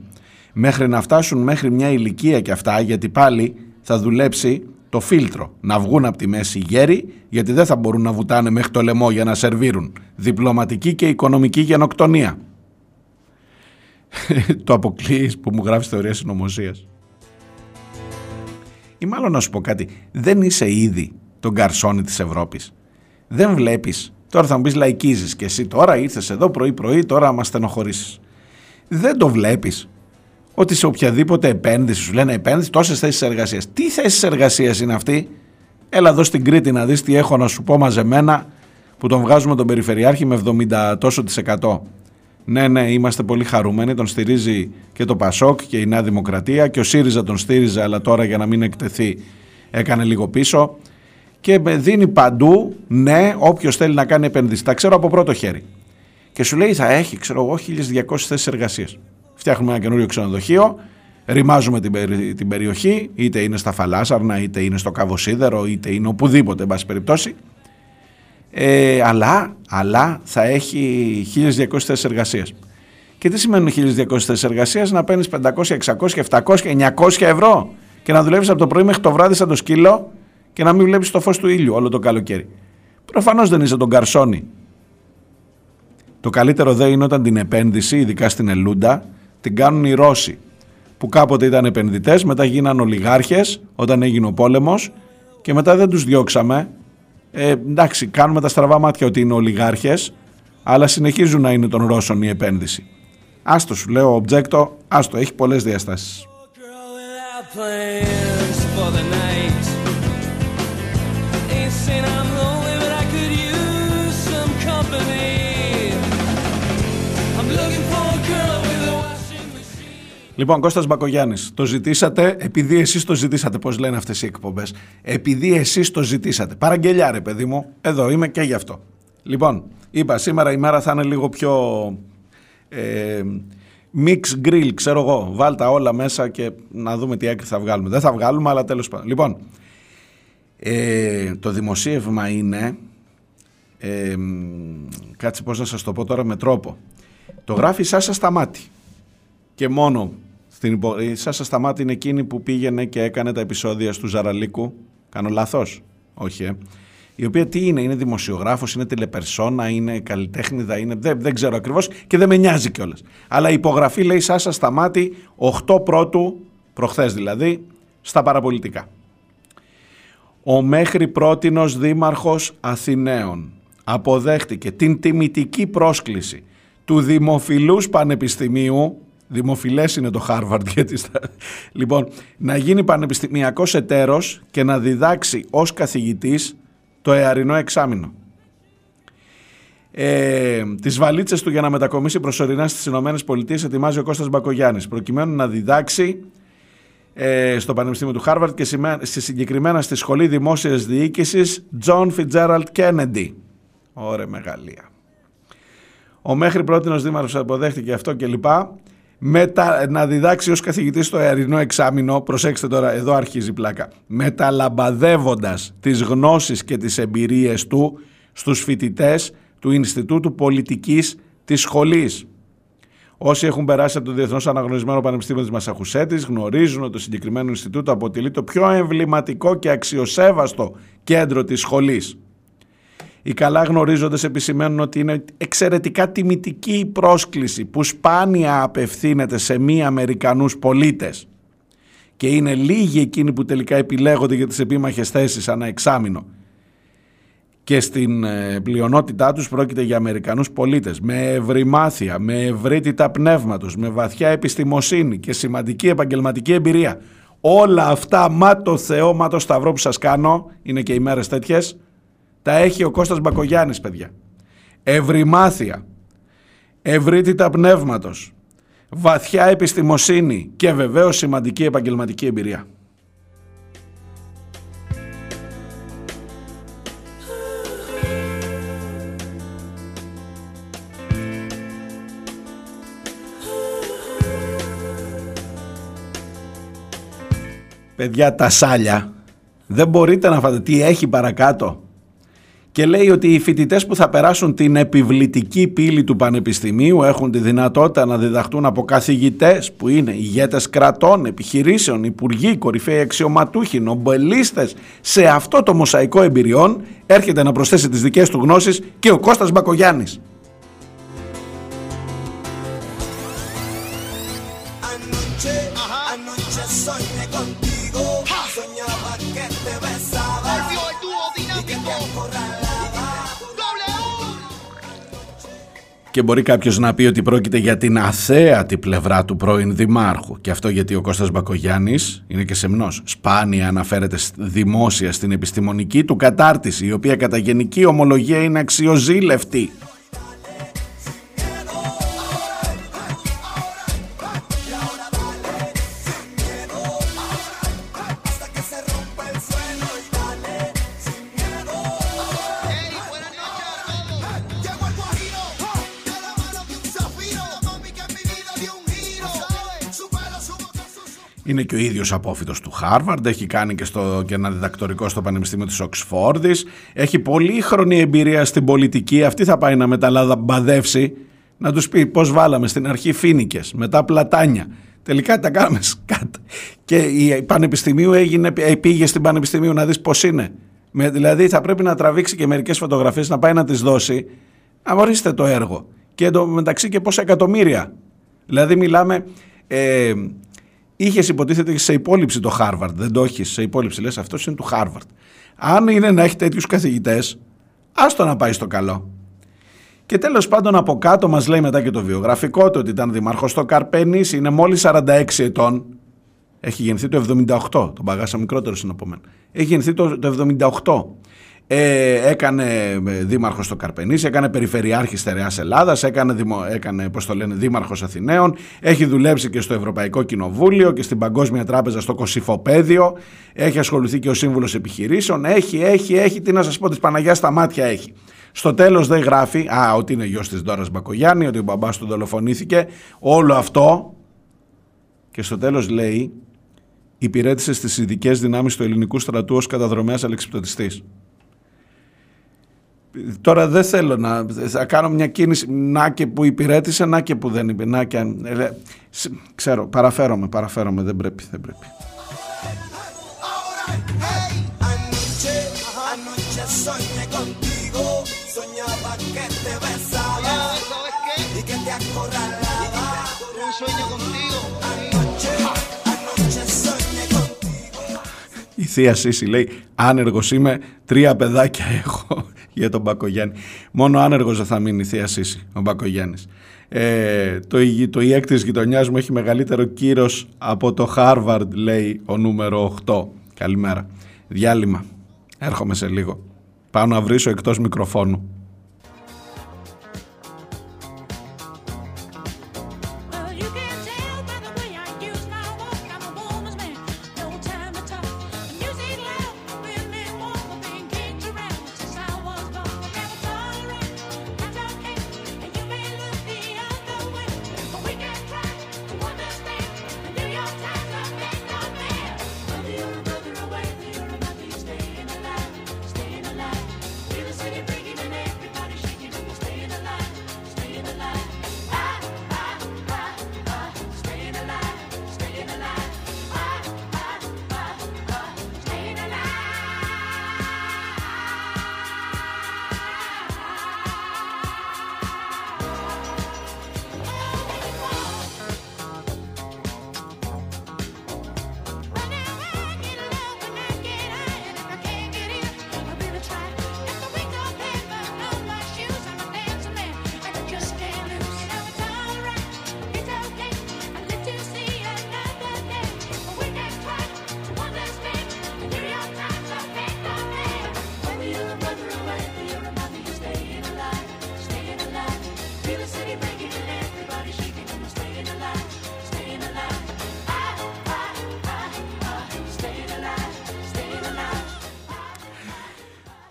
Μέχρι να φτάσουν μέχρι μια ηλικία και αυτά, γιατί πάλι θα δουλέψει το φίλτρο. Να βγουν από τη μέση γέροι, γιατί δεν θα μπορούν να βουτάνε μέχρι το λαιμό για να σερβίρουν. Διπλωματική και οικονομική γενοκτονία. *laughs* το αποκλείεις που μου γράφεις θεωρία συνωμοσίας. Ή μάλλον να σου πω κάτι, δεν είσαι ήδη τον γκαρσόνι της Ευρώπης. Δεν βλέπεις Τώρα θα μου πεις λαϊκίζεις και εσύ τώρα ήρθες εδώ πρωί-πρωί, τώρα μα στενοχωρήσεις. Δεν το βλέπεις ότι σε οποιαδήποτε επένδυση σου λένε επένδυση, τόσες θέσεις εργασίας. Τι θέσεις εργασίας είναι αυτή, Έλα εδώ στην Κρήτη να δεις τι έχω να σου πω μαζεμένα που τον βγάζουμε τον Περιφερειάρχη με 70 τόσο της εκατό. Ναι, ναι, είμαστε πολύ χαρούμενοι. Τον στηρίζει και το Πασόκ και η Νέα Δημοκρατία και ο ΣΥΡΙΖΑ τον στήριζε, αλλά τώρα για να μην εκτεθεί έκανε λίγο πίσω και με δίνει παντού, ναι, όποιος θέλει να κάνει επενδύσεις. Τα ξέρω από πρώτο χέρι. Και σου λέει θα έχει, ξέρω εγώ, 1200 θέσεις εργασίας. Φτιάχνουμε ένα καινούριο ξενοδοχείο, ρημάζουμε την, περι- την περιοχή, είτε είναι στα Φαλάσαρνα, είτε είναι στο Καβοσίδερο, είτε είναι οπουδήποτε, εν πάση περιπτώσει. Ε, αλλά, αλλά θα έχει 1200 θέσεις εργασίας. Και τι σημαίνουν 1200 θέσεις εργασίας, να παίρνεις 500, 600, 700, 900 ευρώ και να δουλεύεις από το πρωί μέχρι το βράδυ σαν το σκύλο και να μην βλέπεις το φως του ήλιου όλο το καλοκαίρι. Προφανώς δεν είσαι τον καρσόνι. Το καλύτερο δε είναι όταν την επένδυση, ειδικά στην Ελούντα, την κάνουν οι Ρώσοι. Που κάποτε ήταν επενδυτές, μετά γίναν ολιγάρχες όταν έγινε ο πόλεμος και μετά δεν τους διώξαμε. Ε, εντάξει, κάνουμε τα στραβά μάτια ότι είναι ολιγάρχες, αλλά συνεχίζουν να είναι των Ρώσων η επένδυση. Άστο σου λέω, ομπτζέκτο, άστο, έχει πολλές διαστάσεις. Girl without plans for the night. Ain't saying I'm Λοιπόν, Κώστας Μπακογιάννης, το ζητήσατε επειδή εσείς το ζητήσατε, πώς λένε αυτές οι εκπομπές. Επειδή εσείς το ζητήσατε. Παραγγελιά ρε παιδί μου, εδώ είμαι και γι' αυτό. Λοιπόν, είπα σήμερα η μέρα θα είναι λίγο πιο ε, mix grill, ξέρω εγώ. Βάλτα όλα μέσα και να δούμε τι άκρη θα βγάλουμε. Δεν θα βγάλουμε, αλλά τέλος πάντων. Λοιπόν, ε, το δημοσίευμα είναι, ε, κάτσε πώς να σας το πω τώρα με τρόπο. Το γράφει Σάσα Σταμάτη και μόνο στην υπο... η Σάσα Σταμάτη είναι εκείνη που πήγαινε και έκανε τα επεισόδια του Ζαραλίκου. Κάνω λάθος; Όχι, ε. Η οποία τι είναι, είναι δημοσιογράφος, είναι τηλεπερσόνα, είναι καλλιτέχνηδα, είναι... Δεν, δεν ξέρω ακριβώς και δεν με νοιάζει κιόλας. Αλλά η υπογραφή λέει Σάσα Σταμάτη 8 πρώτου, προχθές δηλαδή, στα παραπολιτικά. Ο μέχρι πρότινος δήμαρχος Αθηναίων αποδέχτηκε την τιμητική πρόσκληση του Δημοφιλούς Πανεπιστημίου Δημοφιλές είναι το Harvard *laughs* γιατί στα... Λοιπόν, να γίνει πανεπιστημιακός εταίρος και να διδάξει ως καθηγητής το εαρινό εξάμεινο. Ε, τις βαλίτσες του για να μετακομίσει προσωρινά στις Ηνωμένες Πολιτείες ετοιμάζει ο Κώστας Μπακογιάννης προκειμένου να διδάξει ε, στο Πανεπιστήμιο του Χάρβαρτ και σημέ- στη συγκεκριμένα στη Σχολή Δημόσιας Διοίκησης John Fitzgerald Kennedy. Ωραία μεγαλεία. Ο μέχρι πρότινος δήμαρχος αποδέχτηκε αυτό και λοιπά. Μετα, να διδάξει ως καθηγητής στο αερινό εξάμεινο, προσέξτε τώρα, εδώ αρχίζει η πλάκα, μεταλαμπαδεύοντας τις γνώσεις και τις εμπειρίες του στους φοιτητές του Ινστιτούτου Πολιτικής της σχολής. Όσοι έχουν περάσει από το Διεθνώς Αναγνωρισμένο Πανεπιστήμιο της Μασαχουσέτης γνωρίζουν ότι το συγκεκριμένο Ινστιτούτο αποτελεί το πιο εμβληματικό και αξιοσέβαστο κέντρο της σχολής. Οι καλά γνωρίζοντες επισημαίνουν ότι είναι εξαιρετικά τιμητική η πρόσκληση που σπάνια απευθύνεται σε μη Αμερικανούς πολίτες και είναι λίγοι εκείνοι που τελικά επιλέγονται για τις επίμαχες θέσεις ανά εξάμεινο και στην ε, πλειονότητά τους πρόκειται για Αμερικανούς πολίτες με ευρυμάθεια, με ευρύτητα πνεύματος, με βαθιά επιστημοσύνη και σημαντική επαγγελματική εμπειρία. Όλα αυτά, μα το Θεό, μα το Σταυρό που σας κάνω, είναι και οι μέρες τέτοιες, τα έχει ο Κώστας Μπακογιάννης, παιδιά. Ευρυμάθεια, ευρύτητα πνεύματος, βαθιά επιστημοσύνη και βεβαίως σημαντική επαγγελματική εμπειρία. Παιδιά τα σάλια δεν μπορείτε να φάτε τι έχει παρακάτω και λέει ότι οι φοιτητές που θα περάσουν την επιβλητική πύλη του Πανεπιστημίου έχουν τη δυνατότητα να διδαχτούν από καθηγητές που είναι ηγέτες κρατών, επιχειρήσεων, υπουργοί, κορυφαίοι αξιωματούχοι, νομπελίστες. Σε αυτό το μοσαϊκό εμπειριών έρχεται να προσθέσει τις δικές του γνώσεις και ο Κώστας Μπακογιάννης. Και μπορεί κάποιος να πει ότι πρόκειται για την αθέατη πλευρά του πρώην Δημάρχου. Και αυτό γιατί ο Κώστας Μπακογιάννης είναι και σεμνός. Σπάνια αναφέρεται σ- δημόσια στην επιστημονική του κατάρτιση, η οποία κατά γενική ομολογία είναι αξιοζήλευτη. Είναι και ο ίδιος απόφοιτος του Χάρβαρντ, έχει κάνει και, στο, και ένα διδακτορικό στο Πανεπιστήμιο της Οξφόρδης, έχει πολύχρονη εμπειρία στην πολιτική, αυτή θα πάει να μεταλαμπαδεύσει, να τους πει πώς βάλαμε στην αρχή φίνικες, μετά πλατάνια, τελικά τα κάναμε σκάτ. Και η Πανεπιστημίου έγινε, ε, πήγε στην Πανεπιστημίου να δεις πώς είναι. Με, δηλαδή θα πρέπει να τραβήξει και μερικές φωτογραφίες, να πάει να τις δώσει, αμορίστε το έργο. Και εν τω μεταξύ και πόσα εκατομμύρια. Δηλαδή μιλάμε, ε, είχες υποτίθεται σε υπόλοιψη το Χάρβαρντ. Δεν το έχεις σε υπόλοιψη. Λες, αυτός είναι του Χάρβαρντ. Αν είναι να έχει τέτοιους καθηγητές, άστο να πάει στο καλό. Και τέλος πάντων από κάτω μας λέει μετά και το βιογραφικό του ότι ήταν δημαρχό στο Καρπένη, είναι μόλις 46 ετών. Έχει γεννηθεί το 78. Τον παγάσα μικρότερο είναι από μένα. Έχει γεννηθεί το, το 78. Ε, έκανε ε, δήμαρχος στο Καρπενήσι, έκανε περιφερειάρχη στερεάς Ελλάδας, έκανε, δημο, έκανε πώς το λένε, δήμαρχος Αθηναίων, έχει δουλέψει και στο Ευρωπαϊκό Κοινοβούλιο και στην Παγκόσμια Τράπεζα στο Κωσυφοπαίδιο, έχει ασχοληθεί και ως σύμβουλος επιχειρήσεων, έχει, έχει, έχει, τι να σας πω, της Παναγιάς στα μάτια έχει. Στο τέλος δεν γράφει, α, ότι είναι γιος της Δόρας Μπακογιάννη, ότι ο μπαμπάς του δολοφονήθηκε, όλο αυτό και στο τέλος λέει υπηρέτησε στις ειδικές δυνάμεις του ελληνικού στρατού ως καταδρομέας αλεξιπτωτιστής. Τώρα δεν θέλω να θα κάνω μια κίνηση να και που υπηρέτησε, να και που δεν υπηρέτησε. Να και, αν- ε, σ- ξέρω, παραφέρομαι, παραφέρομαι, δεν πρέπει, δεν πρέπει. Anoche, anoche soñé contigo. Soñaba que te besaba. Y que te acorralaba. Un sueño contigo. Anoche, anoche soñé contigo. Η θεία Σύση λέει άνεργος είμαι, τρία παιδάκια έχω για τον Μπακογιάννη. Μόνο άνεργος δεν θα μείνει η θεία Σύση, ο Μπακογιάννης. Ε, το, ηγ- το ΙΕΚ της γειτονιάς μου έχει μεγαλύτερο κύρος από το Χάρβαρντ, λέει ο νούμερο 8. Καλημέρα. Διάλειμμα. Έρχομαι σε λίγο. Πάω να βρίσω εκτός μικροφώνου.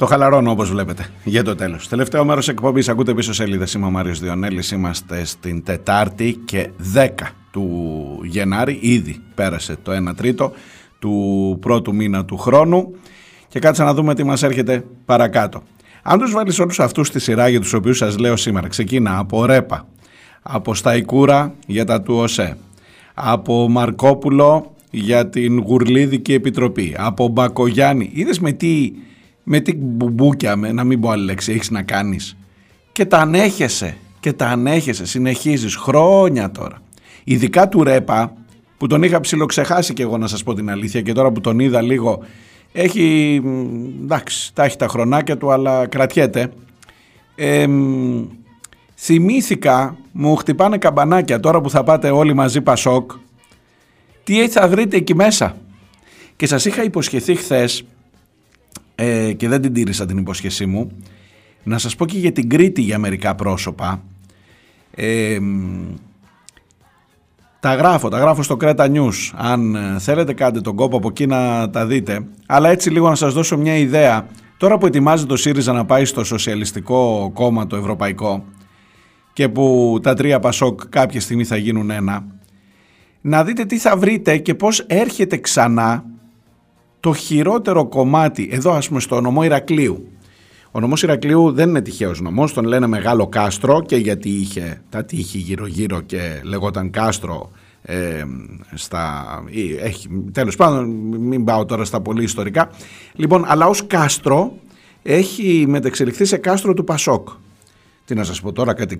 Το χαλαρώνω όπως βλέπετε για το τέλος. Τελευταίο μέρος εκπομπής ακούτε πίσω σελίδες. Είμαι ο Μάριος Διονέλης. Είμαστε στην Τετάρτη και 10 του Γενάρη. Ήδη πέρασε το 1 τρίτο του πρώτου μήνα του χρόνου. Και κάτσε να δούμε τι μας έρχεται παρακάτω. Αν τους βάλεις όλους αυτούς στη σειρά για τους οποίους σας λέω σήμερα. Ξεκίνα από Ρέπα, από Σταϊκούρα για τα του ΟΣΕ, από Μαρκόπουλο για την Γουρλίδικη Επιτροπή, από Μπακογιάννη. Είδες με τι, με τι μπουμπούκια, με, να μην πω άλλη λέξη, έχεις να κάνεις. Και τα ανέχεσαι, και τα ανέχεσαι, συνεχίζεις χρόνια τώρα. Ειδικά του Ρέπα, που τον είχα ψιλοξεχάσει και εγώ να σας πω την αλήθεια και τώρα που τον είδα λίγο, έχει, μ, εντάξει, τα έχει τα χρονάκια του αλλά κρατιέται. Ε, μ, θυμήθηκα, μου χτυπάνε καμπανάκια τώρα που θα πάτε όλοι μαζί Πασόκ, τι έτσι θα βρείτε εκεί μέσα. Και σας είχα υποσχεθεί χθες ε, και δεν την τήρησα την υπόσχεσή μου, να σας πω και για την Κρήτη για μερικά πρόσωπα. Ε, μ, τα γράφω, τα γράφω στο Creta News. Αν ε, θέλετε κάντε τον κόπο από εκεί να τα δείτε. Αλλά έτσι λίγο να σας δώσω μια ιδέα. Τώρα που ετοιμάζεται το ΣΥΡΙΖΑ να πάει στο Σοσιαλιστικό Κόμμα το Ευρωπαϊκό και που τα τρία Πασόκ κάποια στιγμή θα γίνουν ένα, να δείτε τι θα βρείτε και πώς έρχεται ξανά το χειρότερο κομμάτι, εδώ ας πούμε στο νομό Ηρακλείου. Ο νομός Ηρακλείου δεν είναι τυχαίος νομός, τον λένε Μεγάλο Κάστρο και γιατί είχε τα τείχη γύρω γύρω και λεγόταν Κάστρο ε, στα, ή έχει, τέλος πάντων μην πάω τώρα στα πολύ ιστορικά. Λοιπόν, αλλά ως Κάστρο έχει μετεξελιχθεί σε Κάστρο του Πασόκ. Τι να σας πω τώρα, κάτι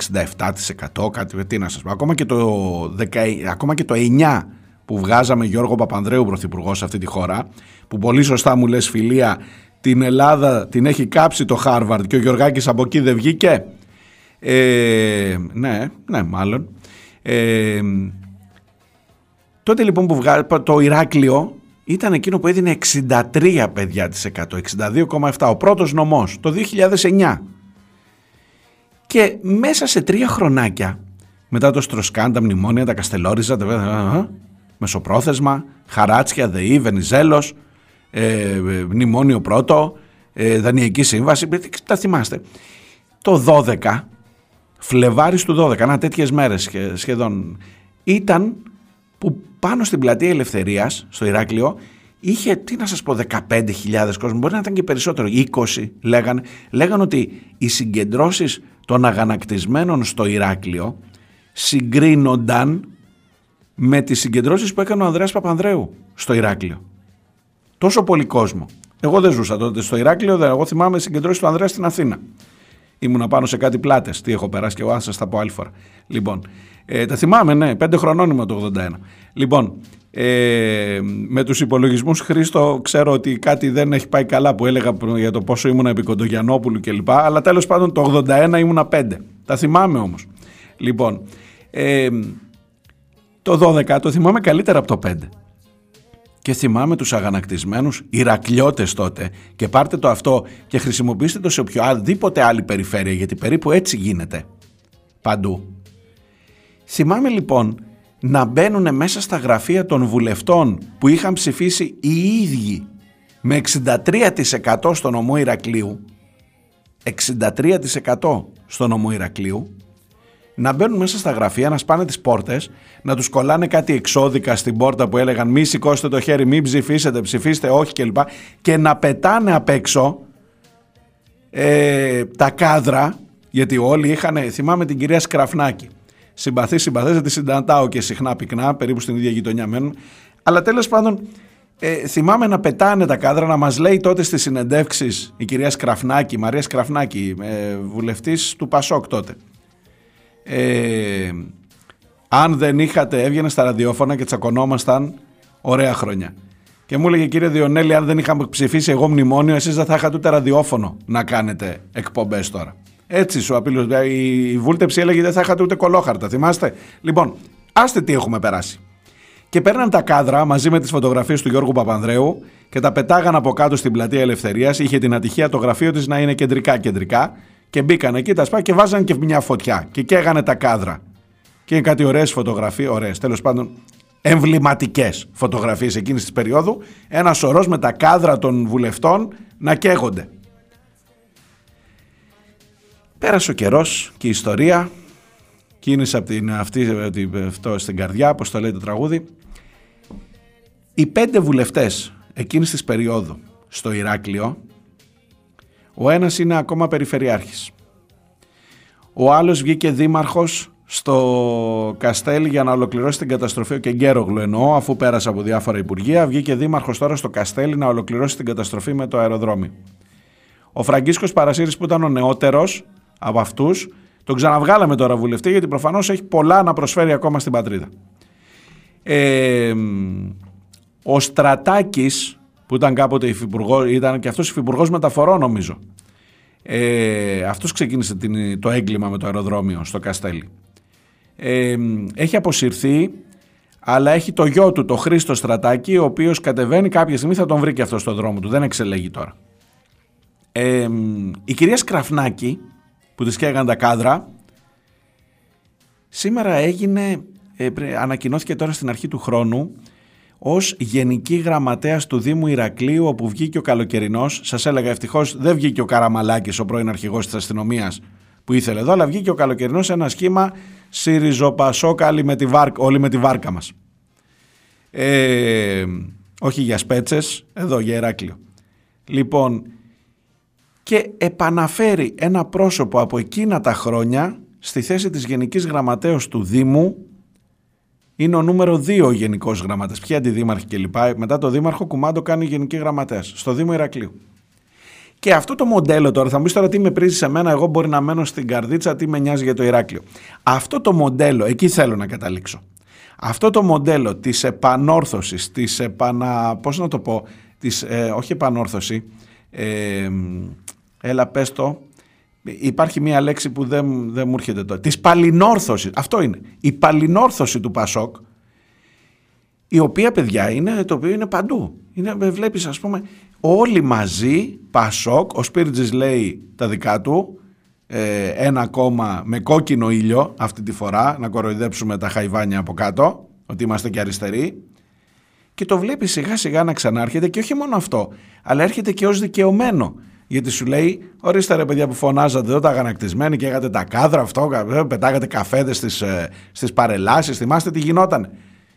67%, κάτι, τι να σας πω. Ακόμα και το, 10, ακόμα και το 9 που βγάζαμε Γιώργο Παπανδρέου πρωθυπουργό σε αυτή τη χώρα, που πολύ σωστά μου λες φιλία, την Ελλάδα την έχει κάψει το Χάρβαρντ και ο Γιωργάκης από εκεί δεν βγήκε; Ε, ναι, ναι μάλλον. Ε, τότε λοιπόν που βγάζει το Ηράκλειο ήταν εκείνο που έδινε 63 παιδιά της 100, 62,7, ο πρώτος νομός, το 2009. Και μέσα σε τρία χρονάκια, μετά το Στροσκάν, τα μνημόνια, τα Καστελόριζα, τα... α, α, Μεσοπρόθεσμα, Χαράτσια, ΔΕΗ, Βενιζέλος, ε, ε, Μνημόνιο πρώτο, ε, Δανειακή Σύμβαση, ε, τα θυμάστε. Το 12, Φλεβάρης του 12, να τέτοιες μέρες σχε- σχεδόν, ήταν που πάνω στην πλατεία Ελευθερίας, στο Ηράκλειο, είχε, τι να σας πω, 15.000 κόσμο, μπορεί να ήταν και περισσότερο, 20 λέγανε, λέγανε ότι οι συγκεντρώσεις των αγανακτισμένων στο Ηράκλειο συγκρίνονταν με τις συγκεντρώσεις που έκανε ο Ανδρέας Παπανδρέου στο Ηράκλειο. Τόσο πολύ κόσμο. Εγώ δεν ζούσα τότε στο Ηράκλειο, δεν- εγώ θυμάμαι συγκεντρώσεις του Ανδρέα στην Αθήνα. Ήμουνα πάνω σε κάτι πλάτες. Τι έχω περάσει και εγώ, αν σας τα πω άλλη φορά. Λοιπόν, ε, τα θυμάμαι, ναι, πέντε χρονών ήμουν το 81. Λοιπόν, ε, με τους υπολογισμούς Χρήστο, ξέρω ότι κάτι δεν έχει πάει καλά που έλεγα προ- για το πόσο ήμουνα επί Κοντογιαννόπουλου κλπ. Αλλά τέλος πάντων το 81 ήμουνα πέντε. Τα θυμάμαι όμως. Λοιπόν, ε, το 12 το θυμάμαι καλύτερα από το 5. Και θυμάμαι τους αγανακτισμένους Ηρακλιώτες τότε και πάρτε το αυτό και χρησιμοποιήστε το σε οποιαδήποτε άλλη περιφέρεια γιατί περίπου έτσι γίνεται παντού. Θυμάμαι λοιπόν να μπαίνουν μέσα στα γραφεία των βουλευτών που είχαν ψηφίσει οι ίδιοι με 63% στο νομό Ηρακλείου 63% στο νομό Ηρακλείου να μπαίνουν μέσα στα γραφεία, να σπάνε τις πόρτες, να τους κολλάνε κάτι εξώδικα στην πόρτα που έλεγαν μη σηκώσετε το χέρι, μη ψηφίσετε, ψηφίστε όχι κλπ. Και να πετάνε απ' έξω ε, τα κάδρα, γιατί όλοι είχαν, θυμάμαι την κυρία Σκραφνάκη. Συμπαθή, συμπαθές, τη συνταντάω και συχνά πυκνά, περίπου στην ίδια γειτονιά μένουν. Αλλά τέλος πάντων, ε, θυμάμαι να πετάνε τα κάδρα, να μας λέει τότε στις συνεντεύξεις η κυρία Σκραφνάκη, Μαρία Σκραφνάκη, ε, βουλευτής του Πασόκ τότε. Ε, αν δεν είχατε, έβγαινε στα ραδιόφωνα και τσακωνόμασταν ωραία χρόνια. Και μου έλεγε κύριε Διονέλη, αν δεν είχαμε ψηφίσει εγώ μνημόνιο, εσείς δεν θα είχατε ούτε ραδιόφωνο να κάνετε εκπομπές τώρα. Έτσι σου απειλούσε. Η η βούλτεψη έλεγε δεν θα είχατε ούτε κολόχαρτα, θυμάστε. Λοιπόν, άστε τι έχουμε περάσει. Και παίρναν τα κάδρα μαζί με τις φωτογραφίες του Γιώργου Παπανδρέου και τα πετάγαν από κάτω στην πλατεία Ελευθερίας. Είχε την ατυχία το γραφείο της να είναι κεντρικά-κεντρικά. Και μπήκαν εκεί τα σπά και βάζαν και μια φωτιά. Και καίγανε τα κάδρα. Και είναι κάτι ωραίες φωτογραφίες, ωραίες τέλος πάντων εμβληματικές φωτογραφίες εκείνης της περίοδου. Ένα σωρός με τα κάδρα των βουλευτών να καίγονται. Πέρασε ο καιρός και η ιστορία κίνησε από την, αυτή, αυτή- αυτό στην καρδιά, όπως το λέει το τραγούδι. Οι πέντε βουλευτές εκείνης της περίοδου στο Ηράκλειο, ο ένας είναι ακόμα περιφερειάρχης. Ο άλλος βγήκε δήμαρχος στο Καστέλ για να ολοκληρώσει την καταστροφή, ο Κεγκέρογλου εννοώ, αφού πέρασε από διάφορα υπουργεία, βγήκε δήμαρχος τώρα στο Καστέλ να ολοκληρώσει την καταστροφή με το αεροδρόμιο. Ο Φραγκίσκος Παρασύρης που ήταν ο νεότερος από αυτούς, τον ξαναβγάλαμε τώρα βουλευτή γιατί προφανώς έχει πολλά να προσφέρει ακόμα στην πατρίδα. Ε, ο Στρατάκης που ήταν κάποτε υφυπουργός, ήταν και αυτός υφυπουργός μεταφορών νομίζω. Ε, αυτός ξεκίνησε την, το έγκλημα με το αεροδρόμιο στο Καστέλι. Ε, έχει αποσυρθεί αλλά έχει το γιο του, το Χρήστο Στρατάκη, ο οποίος κατεβαίνει κάποια στιγμή θα τον βρει και αυτός στο δρόμο του, δεν εξελέγει τώρα. Ε, η κυρία Σκραφνάκη, που της καίγαν τα κάδρα, σήμερα έγινε, ε, πρε- ανακοινώθηκε τώρα στην αρχή του χρόνου, ως Γενική Γραμματέας του Δήμου Ηρακλείου, όπου βγήκε ο Καλοκαιρινός. Σας έλεγα ευτυχώς δεν βγήκε ο Καραμαλάκης, ο πρώην αρχηγός της αστυνομίας που ήθελε εδώ, αλλά βγήκε ο Καλοκαιρινός σε ένα σχήμα Σιριζοπασόκ, όλοι με τη βάρκα, όλοι με τη βάρκα μας. Ε, όχι για σπέτσες, εδώ για Ηράκλειο. Λοιπόν, και επαναφέρει ένα πρόσωπο από εκείνα τα χρόνια στη θέση της Γενικής Γραμματέως του Δήμου είναι ο νούμερο 2 ο Γενικός Γραμματέας. Ποιοι αντιδήμαρχοι κλπ. Μετά το Δήμαρχο Κουμάντο κάνει Γενική Γραμματέας στο Δήμο Ηρακλείου. Και αυτό το μοντέλο τώρα, θα μου πεις τώρα τι με πρίζει σε μένα, εγώ μπορεί να μένω στην καρδίτσα, τι με νοιάζει για το Ηράκλειο. Αυτό το μοντέλο, εκεί θέλω να καταλήξω. Αυτό το μοντέλο της επανόρθωσης, της επανα... πώς να το πω, της, ε, όχι επανόρθωση, ε, έλα πες το, υπάρχει μία λέξη που δεν, δεν μου έρχεται τώρα, της παλινόρθωσης, αυτό είναι, η παλινόρθωση του Πασόκ, η οποία παιδιά είναι το οποίο είναι παντού. Είναι, βλέπεις ας πούμε όλοι μαζί, Πασόκ, ο Σπίρτζης λέει τα δικά του, ε, ένα κόμμα με κόκκινο ήλιο αυτή τη φορά, να κοροϊδέψουμε τα χαϊβάνια από κάτω, ότι είμαστε και αριστεροί, και το βλέπει σιγά σιγά να ξανάρχεται και όχι μόνο αυτό, αλλά έρχεται και ως δικαιωμένο. Γιατί σου λέει, ορίστε ρε παιδιά που φωνάζατε εδώ τα αγανακτισμένοι και έγατε τα κάδρα αυτό, ε, πετάγατε καφέδες στις, ε, στις παρελάσεις, θυμάστε τι γινόταν.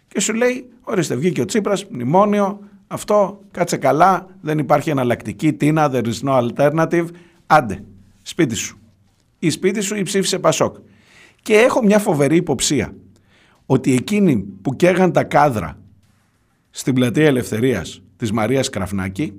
Και σου λέει, ορίστε βγήκε ο Τσίπρας, μνημόνιο, αυτό, κάτσε καλά, δεν υπάρχει εναλλακτική, τίνα, there is no alternative, άντε, σπίτι σου. Ή σπίτι σου ή ψήφισε Πασόκ. Και έχω μια φοβερή υποψία ότι εκείνοι που καίγαν τα κάδρα στην πλατεία Ελευθερίας της Μαρίας Κραφνάκη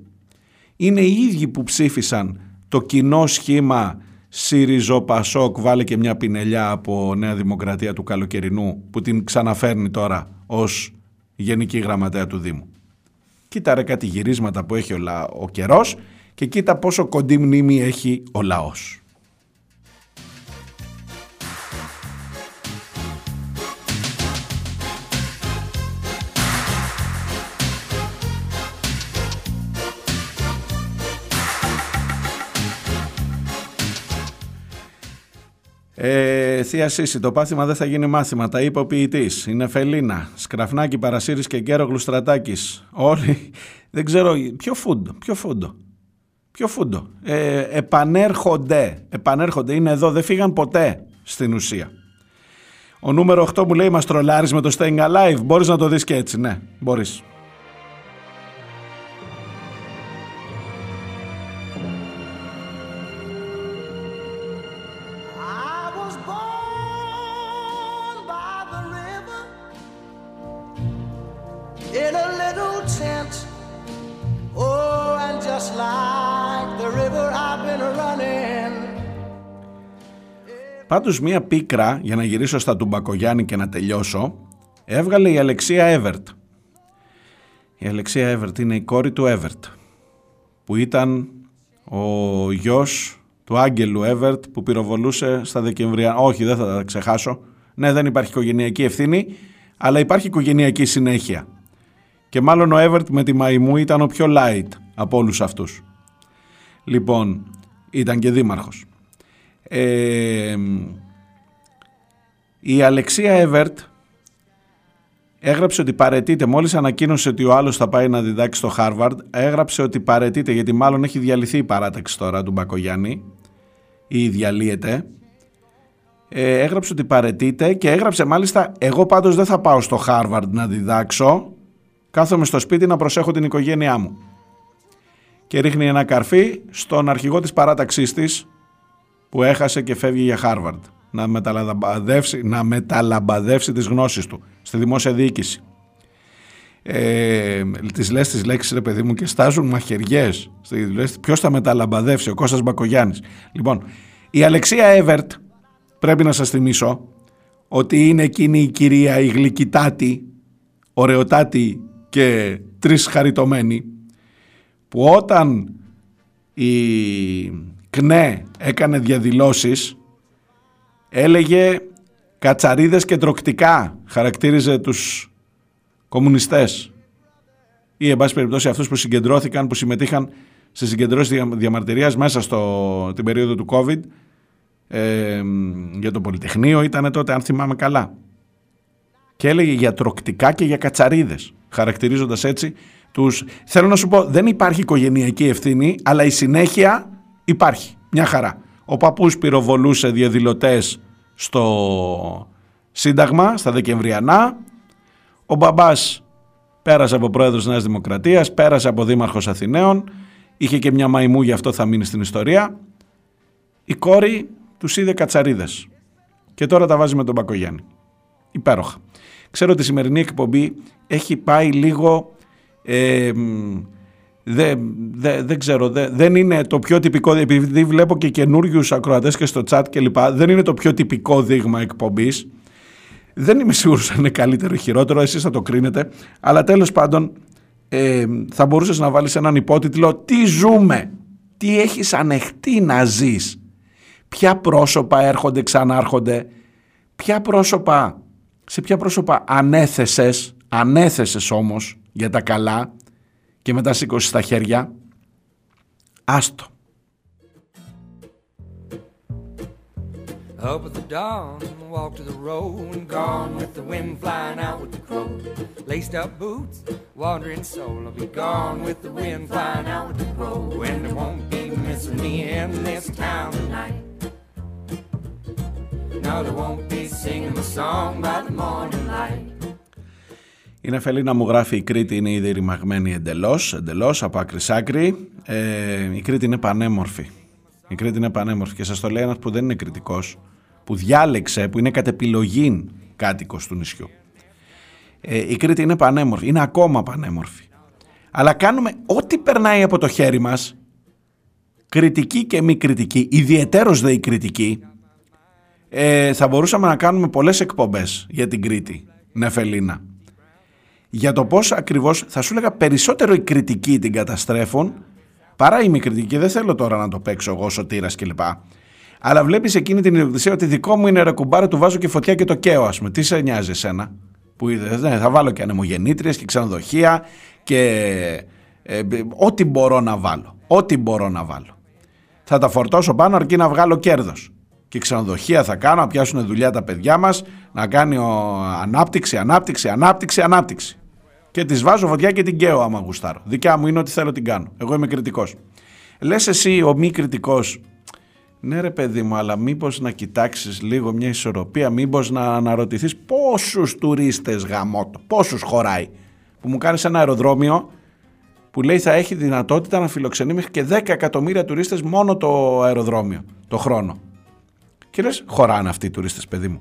είναι οι ίδιοι που ψήφισαν το κοινό σχήμα ΣΥΡΙΖΟ Πασόκ βάλε και μια πινελιά από Νέα Δημοκρατία του Καλοκαιρινού που την ξαναφέρνει τώρα ως Γενική Γραμματέα του Δήμου. Κοίτα ρε κάτι γυρίσματα που έχει ο, λα... ο καιρός και κοίτα πόσο κοντή μνήμη έχει ο λαός. Ε, Θεία Σύση, το πάθημα δεν θα γίνει μάθημα. Τα είπε ο ποιητής. Είναι Φελίνα. Σκραφνάκι, Παρασύρη και Γκέρο Γλουστρατάκης. Όλοι. Δεν ξέρω. Ποιο φούντο. Ποιο φούντο. Ποιο φούντο. Ε, επανέρχονται. Επανέρχονται. Είναι εδώ. Δεν φύγαν ποτέ στην ουσία. Ο νούμερο 8 μου λέει Μας τρολάρεις με το Staying Alive. Μπορείς να το δεις και έτσι. Ναι, μπορείς. Just like the river, I've been running. Πάντως μία πίκρα, για να γυρίσω στα του Μπακογιάννη και να τελειώσω, έβγαλε η Αλεξία Εύερτ. Η Αλεξία Εύερτ είναι η κόρη του Εύερτ, που ήταν ο γιος του Άγγελου Εύερτ που πυροβολούσε στα Δεκεμβρία. Όχι, δεν θα τα ξεχάσω. Ναι, δεν υπάρχει οικογενειακή ευθύνη, αλλά υπάρχει οικογενειακή συνέχεια. Και μάλλον ο Εύερτ με τη Μαϊμού ήταν ο πιο light από όλους αυτούς. Λοιπόν, ήταν και δήμαρχος. Ε, η Αλεξία Εύερτ έγραψε ότι παρετείται, μόλις ανακοίνωσε ότι ο άλλος θα πάει να διδάξει στο Χάρβαρντ, έγραψε ότι παρετείται γιατί μάλλον έχει διαλυθεί η παράταξη τώρα του Μπακογιάννη. ή διαλύεται. Ε, έγραψε ότι παρετείται και έγραψε μάλιστα εγώ πάντως δεν θα πάω στο Χάρβαρντ να διδάξω κάθομαι στο σπίτι να προσέχω την οικογένειά μου και ρίχνει ένα καρφί στον αρχηγό της παράταξής της που έχασε και φεύγει για Χάρβαρντ να μεταλαμπαδεύσει, να μεταλαμπαδεύσει τις γνώσεις του στη δημόσια διοίκηση. Ε, τις λες τις λέξεις ρε παιδί μου και στάζουν μαχαιριές λες, ποιος θα μεταλαμπαδεύσει ο Κώστας Μπακογιάννης λοιπόν η Αλεξία Εύερτ πρέπει να σας θυμίσω ότι είναι εκείνη η κυρία η γλυκητάτη ωραιοτάτη και τρεις χαριτωμένη που όταν η ΚΝΕ έκανε διαδηλώσεις έλεγε κατσαρίδες και τροκτικά χαρακτήριζε τους κομμουνιστές. Ή εν πάση περιπτώσει αυτούς που συγκεντρώθηκαν, που συμμετείχαν σε συγκεντρώσεις δια- διαμαρτυρίας μέσα στο, την περίοδο του COVID ε, για το Πολυτεχνείο ήταν τότε αν θυμάμαι καλά. Και έλεγε για τροκτικά και για κατσαρίδες χαρακτηρίζοντας έτσι τους... Θέλω να σου πω δεν υπάρχει οικογενειακή ευθύνη αλλά η συνέχεια υπάρχει μια χαρά. Ο παππούς πυροβολούσε διαδηλωτές στο Σύνταγμα στα Δεκεμβριανά ο μπαμπάς πέρασε από πρόεδρος Νέας Δημοκρατίας πέρασε από δήμαρχος Αθηναίων είχε και μια μαϊμού γι' αυτό θα μείνει στην ιστορία η κόρη τους είδε κατσαρίδες και τώρα τα βάζει με τον Μπακογιάννη. Υπέροχα. Ξέρω ότι η σημερινή εκπομπή έχει πάει λίγο... Ε, μ, δε- δε- δεν ξέρω, δε- δεν είναι το πιο τυπικό, επειδή βλέπω και καινούριους ακροατές και στο chat κλπ. Δεν είναι το πιο τυπικό δείγμα εκπομπής. Δεν είμαι σίγουρος αν είναι καλύτερο ή χειρότερο, εσείς θα το κρίνετε. Αλλά τέλος πάντων ε, θα μπορούσες να βάλεις έναν υπότιτλο «Τι ζούμε, τι έχεις ανεχτεί να ζεις, ποια πρόσωπα έρχονται, ξανάρχονται, ποια πρόσωπα, σε ποια πρόσωπα ανέθεσες, ανέθεσες όμως για τα καλά και μετά σήκωσες τα χέρια. Άστο. Up at the dawn, walk to the road, and gone with the wind flying out with the crow. Laced up boots, wandering soul, I'll be gone with the wind flying out with the crow. And there won't be missing me in this town tonight. No, there won't be singing the song by the morning light. Η Νεφελίνα μου γράφει η Κρήτη είναι ήδη ρημαγμένη εντελώς, εντελώς από άκρη σ' άκρη. Ε, η Κρήτη είναι πανέμορφη. Η Κρήτη είναι πανέμορφη και σας το λέει ένας που δεν είναι κριτικός, που διάλεξε, που είναι κατ' επιλογή κάτοικος του νησιού. Ε, η Κρήτη είναι πανέμορφη, είναι ακόμα πανέμορφη. Αλλά κάνουμε ό,τι περνάει από το χέρι μας, κριτική και μη κριτική, ιδιαιτέρως δε η κριτική, ε, θα μπορούσαμε να κάνουμε πολλές εκπομπές για την Κρήτη, Νεφελίνα για το πώς ακριβώς θα σου έλεγα περισσότερο οι κριτικοί την καταστρέφουν παρά οι μη κριτικοί. Δεν θέλω τώρα να το παίξω εγώ σωτήρας κλπ. Αλλά βλέπεις εκείνη την ιδιοκτησία ότι δικό μου είναι ρε κουμπάρε, του βάζω και φωτιά και το καίω ας πούμε. Τι σε νοιάζει εσένα που είδες, ναι, θα βάλω και ανεμογεννήτριες και ξενοδοχεία και ε, ό,τι μπορώ να βάλω. Ό,τι μπορώ να βάλω. Θα τα φορτώσω πάνω αρκεί να βγάλω κέρδος. Και ξενοδοχεία θα κάνω, να πιάσουν δουλειά τα παιδιά μας, να κάνει ο, ανάπτυξη, ανάπτυξη, ανάπτυξη, ανάπτυξη. Και τις βάζω φωτιά και την καίω άμα γουστάρω. Δικιά μου είναι ότι θέλω την κάνω. Εγώ είμαι κριτικός. Λες εσύ ο μη κριτικός, ναι ρε παιδί μου, αλλά μήπως να κοιτάξεις λίγο μια ισορροπία, μήπως να αναρωτηθείς πόσους τουρίστες γαμώτο, πόσους χωράει. Που μου κάνεις ένα αεροδρόμιο που λέει θα έχει δυνατότητα να φιλοξενεί μέχρι και 10 εκατομμύρια τουρίστες μόνο το αεροδρόμιο, το χρόνο. Και λες, χωράνε αυτοί οι τουρίστες παιδί μου.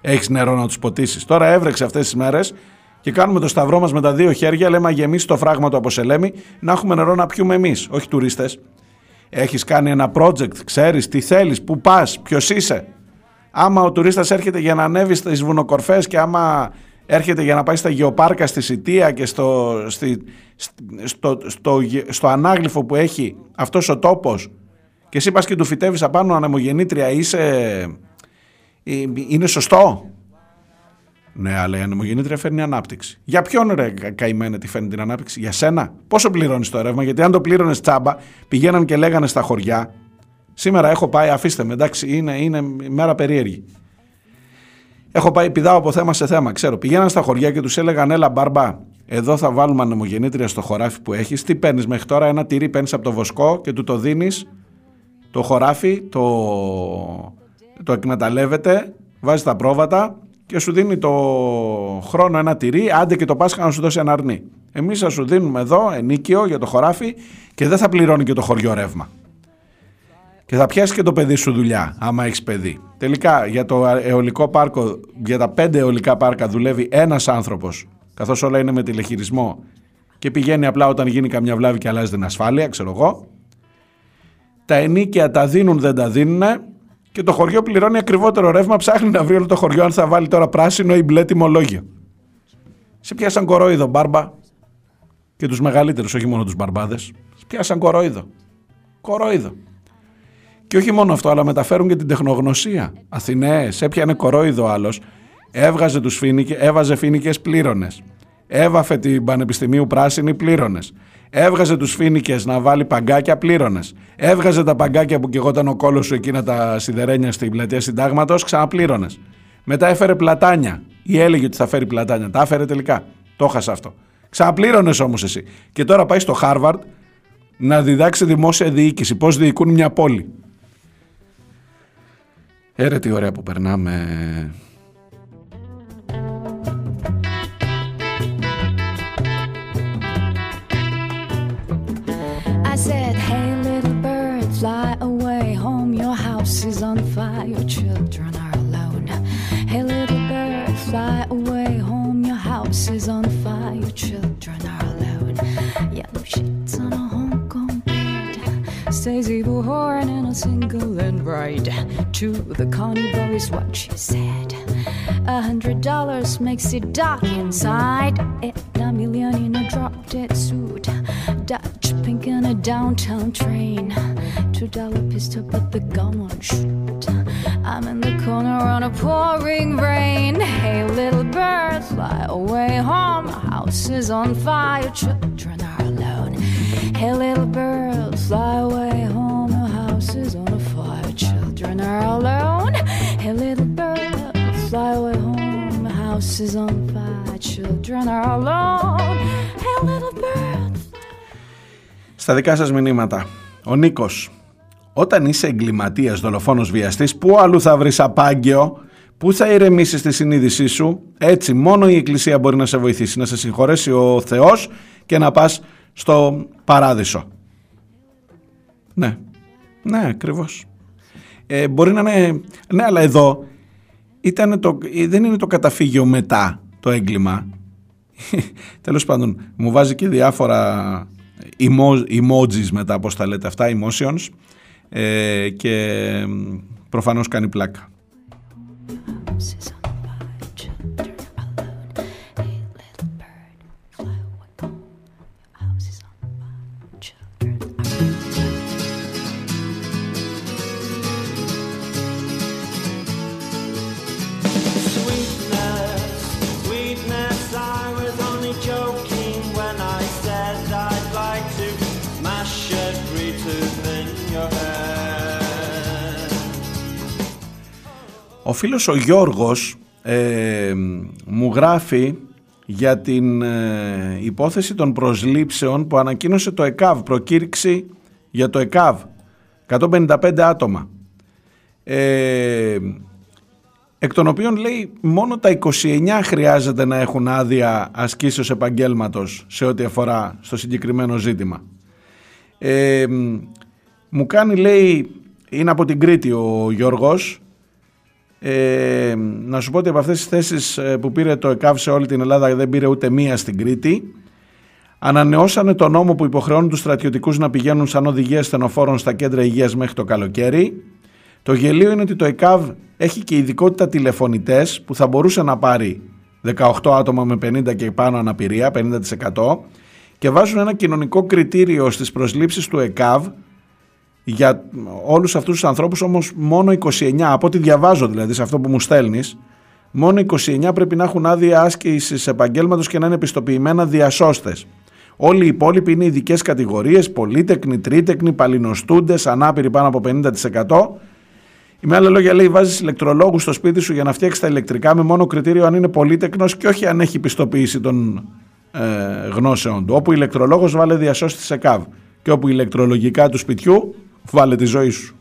Έχεις νερό να τους ποτίσεις. Τώρα έβρεξε αυτές τις μέρες και κάνουμε το σταυρό μας με τα δύο χέρια, λέμε να γεμίσει το φράγμα του από Σελέμι, να έχουμε νερό να πιούμε εμείς, όχι τουρίστες. Έχεις κάνει ένα project, ξέρεις τι θέλεις, πού πας, ποιος είσαι. Άμα ο τουρίστας έρχεται για να ανέβει στις βουνοκορφές και άμα έρχεται για να πάει στα γεωπάρκα στη Σιτία και στο, στη, στο, στο, στο ανάγλυφο που έχει αυτός ο τόπος και εσύ πας και του φυτεύεις απάνω ανεμογεννήτρια, είσαι, ε, είναι σωστό; Ναι, αλλά η ανεμογεννήτρια φέρνει ανάπτυξη. Για ποιον ρε κα- καημένε τη φέρνει την ανάπτυξη, για σένα; Πόσο πληρώνεις το ρεύμα, γιατί αν το πλήρωνες τσάμπα, πηγαίναν και λέγανε στα χωριά. Σήμερα έχω πάει, αφήστε με, εντάξει, είναι, είναι μέρα περίεργη. Έχω πάει, πηδάω από θέμα σε θέμα, ξέρω. Πηγαίναν στα χωριά και τους έλεγαν, Έλα, μπαρμπά, εδώ θα βάλουμε ανεμογεννήτρια στο χωράφι που έχεις. Τι παίρνεις μέχρι τώρα, ένα τυρί παίρνεις από το βοσκό και του το δίνεις το χωράφι το, το εκμεταλλεύεται, βάζει τα πρόβατα και σου δίνει το χρόνο ένα τυρί, άντε και το Πάσχα να σου δώσει ένα αρνί. Εμείς θα σου δίνουμε εδώ ενίκιο για το χωράφι και δεν θα πληρώνει και το χωριό ρεύμα. Και θα πιάσει και το παιδί σου δουλειά, άμα έχεις παιδί. Τελικά, για το αιωλικό πάρκο, για τα πέντε αιωλικά πάρκα δουλεύει ένας άνθρωπος, καθώς όλα είναι με τηλεχειρισμό και πηγαίνει απλά όταν γίνει καμιά βλάβη και αλλάζει την ασφάλεια, ξέρω εγώ. Τα ενίκαια τα δίνουν, δεν τα δίνουν και το χωριό πληρώνει ακριβότερο ρεύμα. Ψάχνει να βρει όλο το χωριό αν θα βάλει τώρα πράσινο ή μπλε τιμολόγιο. Σε πιάσαν κορόιδο, μπάρμπα. Και τους μεγαλύτερους, όχι μόνο τους μπαρμπάδες. Σε πιάσαν κορόιδο. Κορόιδο. Και όχι μόνο αυτό, αλλά μεταφέρουν και την τεχνογνωσία. Αθηναίες, έπιανε κορόιδο άλλος, έβγαζε τους φίνικε, έβαζε φίνικε, πλήρωνες. Έβαφε την Πανεπιστημίου πράσινη, πλήρωνες. Έβγαζε τους φίνικες να βάλει παγκάκια, πλήρωνες. Έβγαζε τα παγκάκια που κεγόταν ο κόλος σου εκείνα τα σιδερένια στην πλατεία Συντάγματος, ξαναπλήρωνες. Μετά έφερε πλατάνια. Ή έλεγε ότι θα φέρει πλατάνια. Τα έφερε τελικά. Το έχασα αυτό. Ξαναπλήρωνες όμως εσύ. Και τώρα πάει στο Χάρβαρντ να διδάξει δημόσια διοίκηση. Πώς διοικούν μια πόλη. Έρε τι ωραία που περνάμε. Children are alone. Hey, little bird, fly away home. Your house is on fire, your children are alone. Yellow sheets on Stays evil horn in a single and right. To the carnival is what she said. A hundred dollars makes it dark inside. And a million in a drop dead suit. Dutch pink in a downtown train. Two dollar pistol, but the gun won't shoot. I'm in the corner on a pouring rain. Hey, little bird, fly away home. House is on fire, children are. Hey, little bird, fly away home. Your house is on fire, children are alone. Hey, little bird, fly away home. Your house is on fire, children are alone. Hey, little bird. Στα δικά σας μηνύματα. Ο Νίκος. Όταν είσαι εγκληματίας, δολοφόνος, βιαστής, πού αλλού θα βρεις απάγγεο, πού θα ηρεμήσεις τη συνείδησή σου; Έτσι, μόνο η Εκκλησία μπορεί να σε βοηθήσει, να σε συγχωρέσει ο Θεός και να πας στο παράδεισο. Ναι, ναι, ακριβώς. Ε, μπορεί να είναι... Ναι, αλλά εδώ ήταν το, δεν είναι το καταφύγιο μετά το έγκλημα. *laughs* Τέλος πάντων, μου βάζει και διάφορα emo- emojis μετά, πώς τα λέτε αυτά, emotions ε, και μ, προφανώς κάνει πλάκα. Ο φίλος ο Γιώργος ε, μου γράφει για την ε, υπόθεση των προσλήψεων που ανακοίνωσε το ΕΚΑΒ, προκήρυξη για το ΕΚΑΒ, 155 άτομα. Ε, εκ των οποίων λέει μόνο τα 29 χρειάζεται να έχουν άδεια ασκήσεως επαγγέλματος σε ό,τι αφορά στο συγκεκριμένο ζήτημα. Ε, μου κάνει λέει, είναι από την Κρήτη ο Γιώργος, ε, να σου πω ότι από αυτές τις θέσεις ε, που πήρε το ΕΚΑΒ σε όλη την Ελλάδα δεν πήρε ούτε μία στην Κρήτη. Ανανεώσανε το νόμο που υποχρεώνουν τους στρατιωτικούς να πηγαίνουν σαν οδηγίες στενοφόρων στα κέντρα υγείας μέχρι το καλοκαίρι. Το γελίο είναι ότι το ΕΚΑΒ έχει και ειδικότητα τηλεφωνητές που θα μπορούσε να πάρει 18 άτομα με 50 και πάνω αναπηρία, 50% και βάζουν ένα κοινωνικό κριτήριο στις προσλήψεις του ΕΚΑΒ για όλους αυτούς τους ανθρώπους όμως μόνο 29, από ό,τι διαβάζω δηλαδή σε αυτό που μου στέλνεις, μόνο 29 πρέπει να έχουν άδεια άσκησης επαγγέλματος και να είναι επιστοποιημένα διασώστες. Όλοι οι υπόλοιποι είναι ειδικές κατηγορίες, πολύτεκνοι, τρίτεκνοι, παλινοστούντες, ανάπηροι πάνω από 50%. Η με άλλα λόγια λέει βάζεις ηλεκτρολόγους στο σπίτι σου για να φτιάξεις τα ηλεκτρικά με μόνο κριτήριο αν είναι πολύτεκνος και όχι αν έχει πιστοποίηση των ε, γνώσεων του. Όπου ηλεκτρολόγος βάλε διασώστη σε ΚΑΒ και όπου ηλεκτρολογικά του σπιτιού Βάλε τη ζωή σου.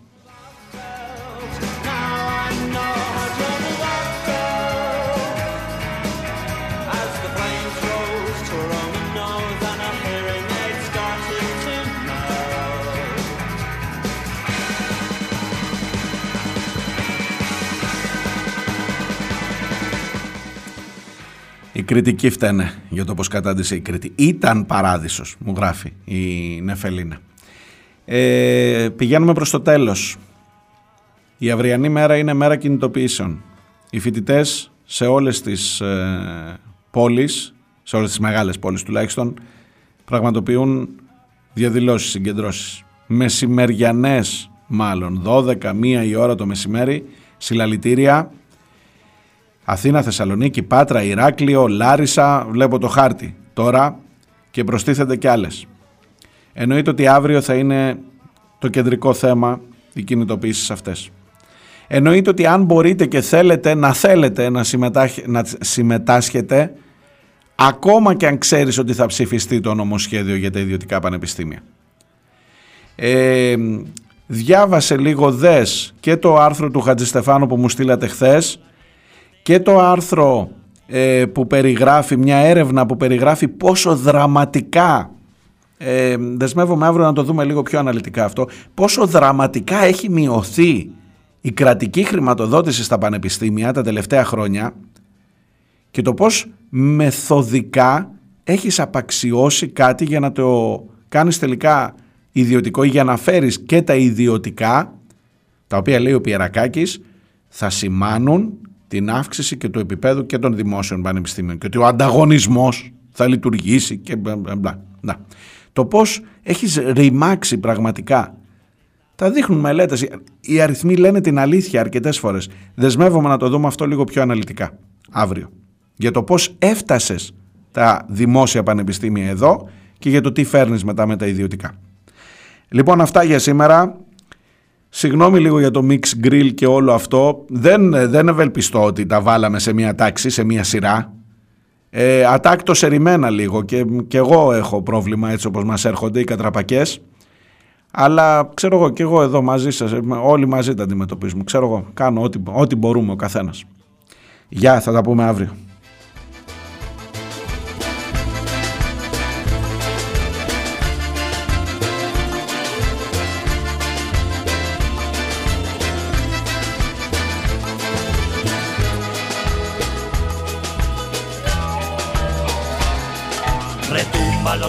Η κριτική φταίνε για το πώς κατάντησε η Κρήτη. Ήταν παράδεισος, μου γράφει η Νεφελίνα. Ε, πηγαίνουμε προς το τέλος. Η αυριανή μέρα είναι μέρα κινητοποιήσεων. Οι φοιτητές σε όλες τις ε, πόλεις, σε όλες τις μεγάλες πόλεις τουλάχιστον, πραγματοποιούν διαδηλώσεις, συγκεντρώσεις. Μεσημεριανές μάλλον, 12, 1 η ώρα το μεσημέρι, συλλαλητήρια, Αθήνα, Θεσσαλονίκη, Πάτρα, Ηράκλειο, Λάρισα, βλέπω το χάρτη τώρα και προστίθενται και άλλες. Εννοείται ότι αύριο θα είναι το κεντρικό θέμα οι κινητοποιήσεις αυτές. Εννοείται ότι αν μπορείτε και θέλετε να θέλετε να, συμμετάχ- να συμμετάσχετε ακόμα και αν ξέρεις ότι θα ψηφιστεί το νομοσχέδιο για τα ιδιωτικά πανεπιστήμια. Ε, διάβασε λίγο δες και το άρθρο του Χατζηστεφάνου που μου στείλατε χθες και το άρθρο ε, που περιγράφει, μια έρευνα που περιγράφει πόσο δραματικά ε, δεσμεύομαι αύριο να το δούμε λίγο πιο αναλυτικά αυτό πόσο δραματικά έχει μειωθεί η κρατική χρηματοδότηση στα πανεπιστήμια τα τελευταία χρόνια και το πώς μεθοδικά έχεις απαξιώσει κάτι για να το κάνεις τελικά ιδιωτικό ή για να φέρεις και τα ιδιωτικά τα οποία λέει ο Πιερακάκης θα σημάνουν την αύξηση και του επίπεδου και των δημόσιων πανεπιστήμιων και ότι ο ανταγωνισμός θα λειτουργήσει και μπλα μπλα μπλα. Να. Το πώς έχεις ρημάξει πραγματικά τα δείχνουν μελέτες. Οι αριθμοί λένε την αλήθεια αρκετές φορές. Δεσμεύομαι να το δούμε αυτό λίγο πιο αναλυτικά αύριο. Για το πώς έφτασες τα δημόσια πανεπιστήμια εδώ και για το τι φέρνεις μετά με τα ιδιωτικά. Λοιπόν αυτά για σήμερα. Συγγνώμη λίγο για το mix grill και όλο αυτό. Δεν, δεν ευελπιστώ ότι τα βάλαμε σε μία τάξη, σε μία σειρά. Ε, ατάκτο ερημένα λίγο και, και εγώ έχω πρόβλημα έτσι όπως μας έρχονται οι κατραπακές. Αλλά ξέρω εγώ και εγώ εδώ μαζί σας, ε, όλοι μαζί τα αντιμετωπίζουμε. Ξέρω εγώ, κάνω ό,τι, ό,τι μπορούμε ο καθένας. Γεια, θα τα πούμε αύριο.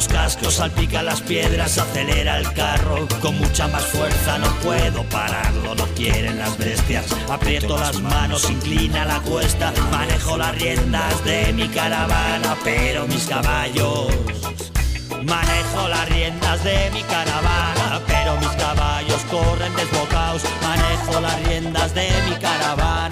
Los cascos, salpica las piedras, acelera el carro con mucha más fuerza. No puedo pararlo, no quieren las bestias. Aprieto las manos, inclina la cuesta, manejo las riendas de mi caravana, pero mis caballos. Manejo las riendas de mi caravana, pero mis caballos corren desbocados. Manejo las riendas de mi caravana,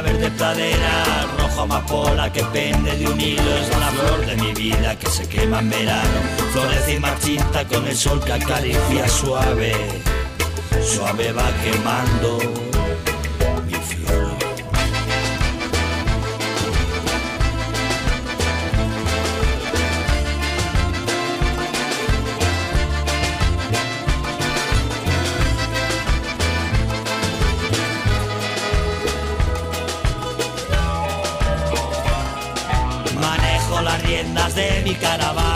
verde pradera, rojo amapola que pende de un hilo, es la flor de mi vida que se quema en verano, florece y marchita con el sol que acaricia suave, suave va quemando mi caravana,